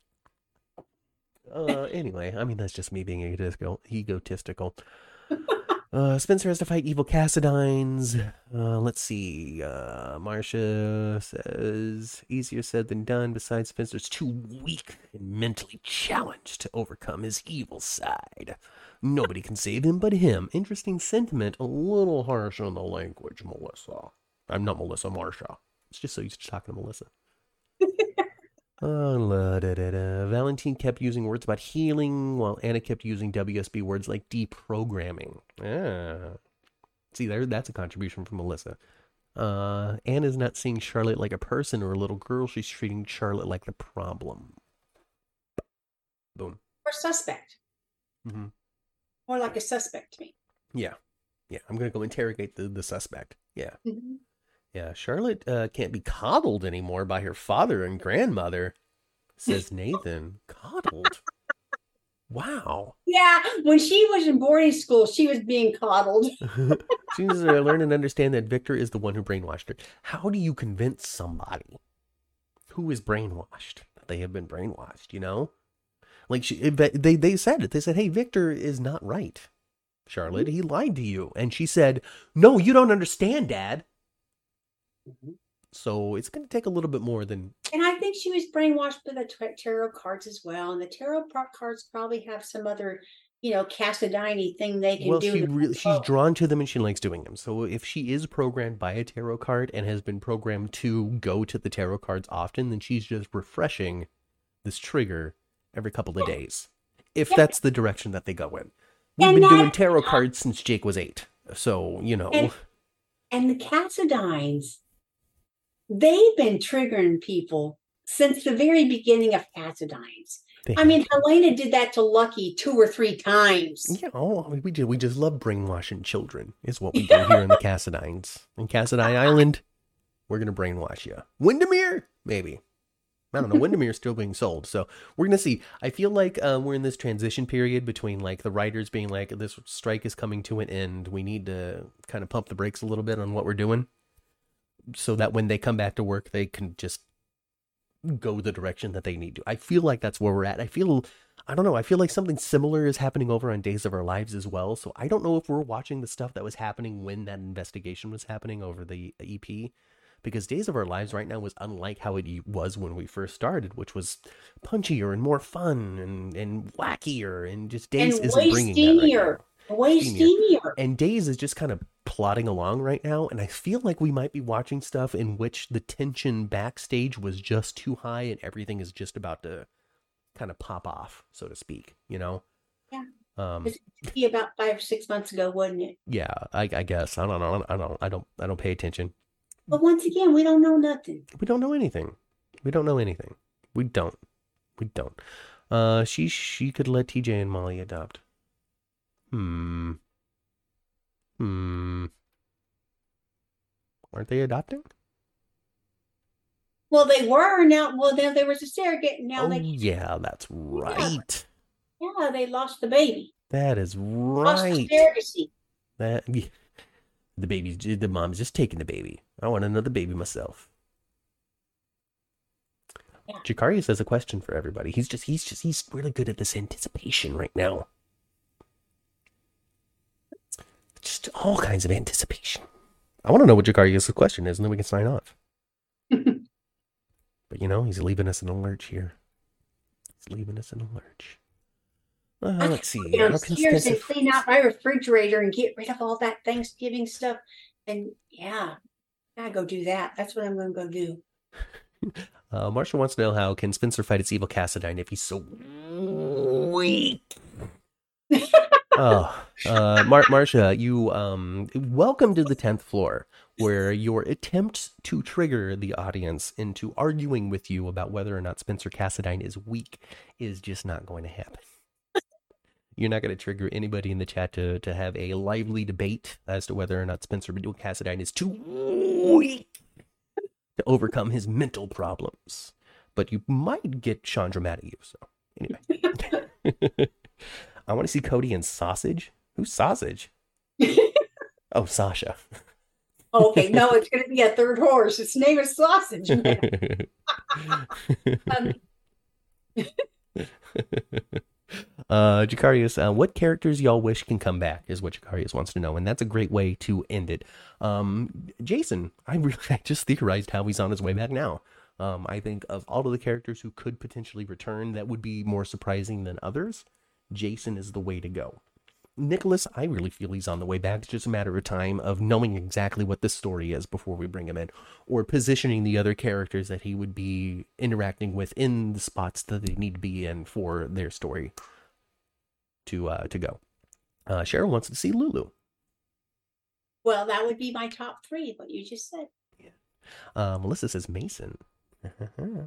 Uh, anyway, I mean, that's just me being egotistical. egotistical. <laughs> Uh, Spencer has to fight evil Cassadines. Uh, let's see. Uh, Marcia says, easier said than done. Besides, Spencer's too weak and mentally challenged to overcome his evil side. Nobody can save him but him. Interesting sentiment, a little harsh on the language, Melissa. I'm not Melissa, Marcia. It's just so used to talking to Melissa. <laughs> La, da, da, da. Valentine kept using words about healing, while Anna kept using WSB words like deprogramming. Ah. See, there, that's a contribution from Melissa. Uh, Anna's not seeing Charlotte like a person or a little girl. She's treating Charlotte like the problem. Boom. Or suspect. hmm More like a suspect to me. Yeah. Yeah. I'm going to go interrogate the, the suspect. Yeah. Mhm. Yeah. Charlotte uh, can't be coddled anymore by her father and grandmother, says <laughs> Nathan. coddled? Wow. Yeah, when she was in boarding school, she was being coddled. <laughs> she needs to learn and understand that Victor is the one who brainwashed her. How do you convince somebody who is brainwashed that they have been brainwashed? You know, like she, they they said it. They said, "Hey, Victor is not right, Charlotte. He lied to you." And she said, "No, you don't understand, Dad." Mm-hmm. So it's going to take a little bit more than And I think she was brainwashed by the tarot cards as well. And the tarot cards probably have some other, you know, Cassadine thing they can well, do. she really she's drawn to them and she likes doing them. So if she is programmed by a tarot card and has been programmed to go to the tarot cards often, then she's just refreshing this trigger every couple of days. if Yeah. that's the direction that they go in. We've And been that- doing tarot cards since Jake was eight, so you know. And- And the Cassadines, they've been triggering people since the very beginning of Cassadines. they- I mean, Helena did that to Lucky two or three times. Yeah, oh, we do. We just love brainwashing children. Is what we do here in the <laughs> Cassadines. In Cassadine Island, we're gonna brainwash you. Wyndemere, maybe. I don't know. <laughs> Wyndemere's still being sold, so we're gonna see. I feel like um, we're in this transition period between like the writers being like, "This strike is coming to an end. We need to kind of pump the brakes a little bit on what we're doing, so that when they come back to work, they can just go the direction that they need to." I feel like that's where we're at. I feel I don't know. I feel like something similar is happening over on Days of Our Lives as well. So I don't know if we're watching the stuff that was happening when that investigation was happening over the EP. Because Days of Our Lives right now was unlike how it was when we first started, which was punchier and more fun and, and wackier. And just Days and isn't way bringing that. Right steamier. now. way Steamier. steamier. And Days is just kind of plodding along right now. And I feel like we might be watching stuff in which the tension backstage was just too high and everything is just about to kind of pop off, so to speak, you know? Yeah. Um, Be about five or six months ago, wasn't it? yeah, I, I guess. I don't know. I don't, I don't, I don't pay attention. But once again, we don't know nothing. We don't know anything. We don't know anything. We don't. We don't. Uh, she, she could let TJ and Molly adopt. Hmm. Hmm. Aren't they adopting? Well, they were now. Well, then there was a surrogate, and now oh, they yeah, that's right. yeah they lost the baby. That is Lost the right. surrogacy. That yeah. the baby's the mom's just taking the baby. I want another baby myself. Yeah. Jakarius has a question for everybody. He's just he's just he's really good at this anticipation right now. Just all kinds of anticipation. I want to know what Jakarius' question is, and then we can sign off. <laughs> But you know, he's leaving us in a lurch here. He's leaving us in a lurch. Uh, let's see. Go downstairs and clean out my refrigerator and get rid of all that Thanksgiving stuff. And yeah, I go do that. That's what I'm gonna go do. <laughs> Uh, Marsha wants to know how can Spencer fight its evil Cassadine if he's so weak. <laughs> oh, uh, Mar- Marsha, you um, welcome to the tenth floor, where your attempt to trigger the audience into arguing with you about whether or not Spencer Cassadine is weak is just not going to happen. You're not going to trigger anybody in the chat to, to have a lively debate as to whether or not Spencer Cassadine is too weak to overcome his mental problems. But you might get Chandra mad at you. So anyway, <laughs> I want to see Cody and Sausage. Who's Sausage? <laughs> Oh, Sasha. okay, no, it's gonna be a third horse. Its name is Sausage. <laughs> Um, <laughs> uh, Jakarius, uh, what characters y'all wish can come back is what Jakarius wants to know, and that's a great way to end it. Um, Jason, I really I just theorized how he's on his way back now. Um, I think of all of the characters who could potentially return, that would be more surprising than others. Jason is the way to go. Nicholas, I really feel he's on the way back. It's just a matter of time of knowing exactly what the story is before we bring him in, or positioning the other characters that he would be interacting with in the spots that they need to be in for their story to uh, to go. Uh, Cheryl wants to see Lulu. well, that would be my top three. What you just said. Uh, Melissa says Mason. <laughs>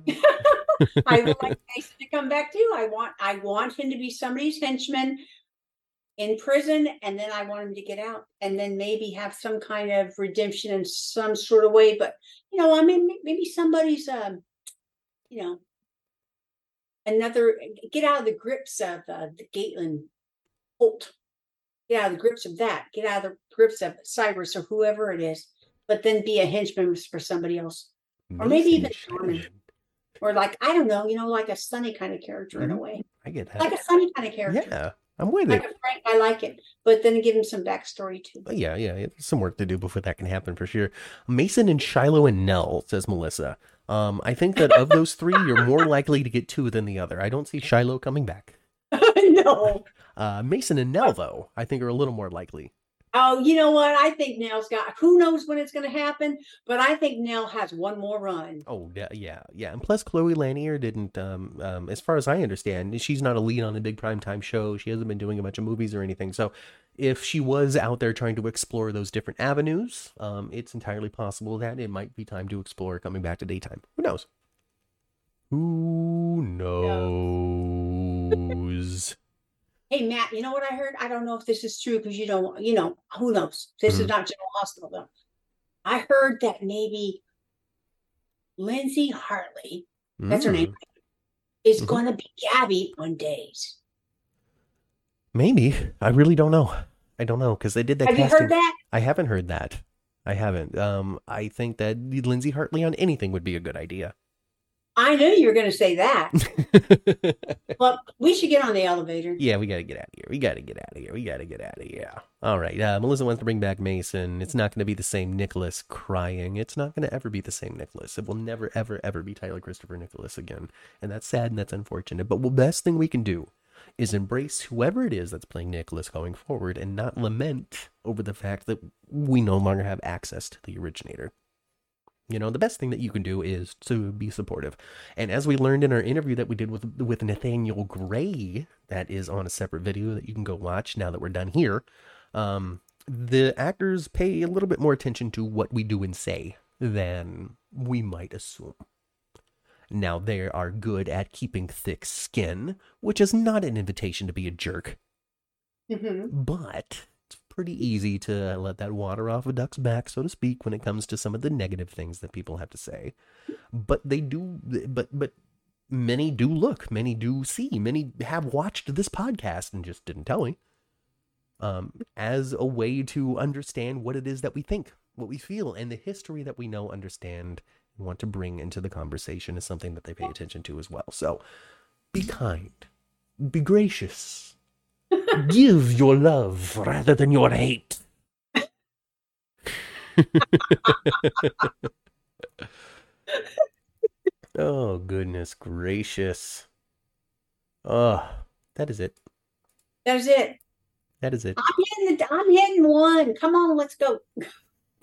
<laughs> I would like Mason to come back too. I want I want him to be somebody's henchman in prison, and then I want him to get out, and then maybe have some kind of redemption in some sort of way. But you know, I mean, maybe somebody's um, you know, another get out of the grips of uh, the Gatelin Holt. Get out of the grips of that. Get out of the grips of Cyrus or whoever it is. But then be a henchman for somebody else Or maybe even Norman. Or like I don't know, you know, like a Sonny kind of character in a Mhm. way, I get that. like a Sonny kind of character. yeah, I'm with Like it. Frank, I like it, but then give him some backstory too. But yeah, yeah, yeah, some work to do before that can happen for sure. Mason and Shiloh and Nell, says Melissa. Um, I think that of those three, you're more <laughs> likely to get two than the other. I don't see Shiloh coming back. <laughs> no, <laughs> Uh, Mason and Nell, though, I think are a little more likely Oh, you know what? I think Nell's got who knows when it's going to happen, but I think Nell has one more run. Oh yeah, yeah, yeah. And plus, Chloe Lanier didn't, um, um, as far as I understand, she's not a lead on a big primetime show. She hasn't been doing a bunch of movies or anything. So, if she was out there trying to explore those different avenues, um, it's entirely possible that it might be time to explore coming back to daytime. Who knows? Who knows? Hey Matt, you know what I heard? I don't know if this is true because you don't, you know, who knows? This is Mhm. not General Hospital though. I heard that maybe Lindsay Hartley, that's her name, Mm, is Mhm. going to be Gabby on days. Maybe. I really don't know. I don't know because they did that. Have you casting. heard that? I haven't heard that. I haven't. Um, I think that Lindsay Hartley on anything would be a good idea. I knew you were going to say that. <laughs> But we should get on the elevator. yeah, we got to get out of here. We got to get out of here. We got to get out of here. All right. Uh, Melissa wants to bring back Mason. It's not going to be the same Nicholas crying. It's not going to ever be the same Nicholas. It will never, ever, ever be Tyler Christopher Nicholas again. And that's sad and that's unfortunate. But the best thing we can do is embrace whoever it is that's playing Nicholas going forward and not lament over the fact that we no longer have access to the originator. You know, the best thing that you can do is to be supportive. And as we learned in our interview that we did with with Nathaniel Gray, that is on a separate video that you can go watch now that we're done here. Um, the actors pay a little bit more attention to what we do and say than we might assume. Now they are good at keeping thick skin, which is not an invitation to be a jerk, Mhm. but pretty easy to let that water off a duck's back, so to speak, when it comes to some of the negative things that people have to say. But they do, but but many do look, many do see, many have watched this podcast and just didn't tell me. Um, as a way to understand what it is that we think, what we feel, and the history that we know, understand, and want to bring into the conversation is something that they pay attention to as well. So, be kind, be gracious, give your love rather than your hate. <laughs> oh, goodness gracious. Oh, that is it. That's it. That is it. I'm hitting the, I'm hitting one. Come on, let's go.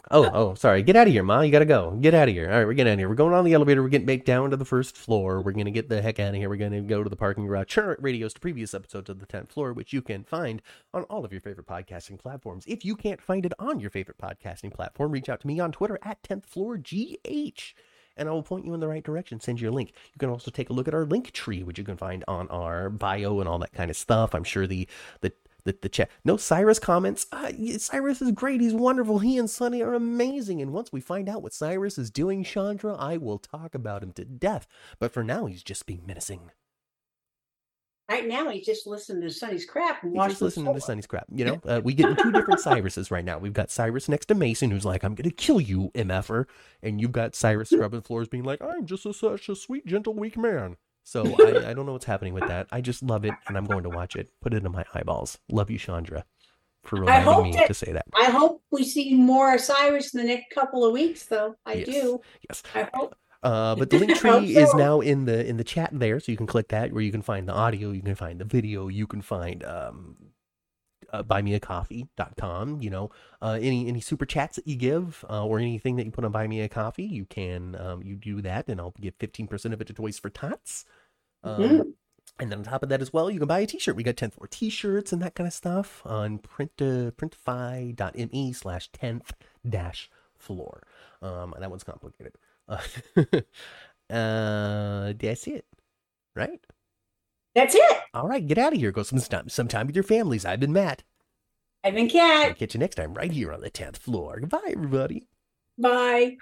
Oh, oh, sorry. Get out of here, Ma. You gotta go. Get out of here. All right, we're getting out of here. We're going on the elevator. We're getting back down to the first floor. We're gonna get the heck out of here. We're gonna go to the parking garage. Churn radios to previous episodes of the tenth floor, which you can find on all of your favorite podcasting platforms. If you can't find it on your favorite podcasting platform, reach out to me on Twitter at tenth floor gh. And I will point you in the right direction, send you a link. You can also take a look at our link tree, which you can find on our bio and all that kind of stuff. I'm sure the the the, the chat. No, Cyrus comments. Uh, Cyrus is great. He's wonderful. He and Sonny are amazing. And once we find out what Cyrus is doing, Chandra, I will talk about him to death. But for now, he's just being menacing. Right now, he's just listening to Sonny's crap and watching just listening to Sonny's crap. You know, <laughs> uh, we get two different Cyruses right now. We've got Cyrus next to Mason, who's like, "I'm gonna kill you, mf'er," and you've got Cyrus <laughs> scrubbing floors, being like, "I'm just a, such a sweet, gentle, weak man." So <laughs> I, I don't know what's happening with that. I just love it, and I'm going to watch it. Put it in my eyeballs. Love you, Chandra, for reminding me that- to say that. I hope we see more Cyrus in the next couple of weeks, though. I Yes. do. Yes. I hope. Uh, but the <laughs> link tree is now in the in the chat there, so you can click that where you can find the audio, you can find the video, you can find um, uh, buymeacoffee.com. You know, uh, any any super chats that you give uh, or anything that you put on Buy Me a Coffee, you can um, you do that, and I'll give fifteen percent of it to Toys for Tots. Um, Mhm. And then on top of that as well, you can buy a t-shirt. We got 10th floor t-shirts and that kind of stuff on print uh, printify.me slash 10th dash floor. Um, that one's complicated. <laughs> Uh, <laughs> uh, that's it, right? That's it. All right, get out of here. Go some time, some time with your families. I've been Matt. I've been I'll Cat. catch you next time right here on the 10th floor. Goodbye, everybody. Bye.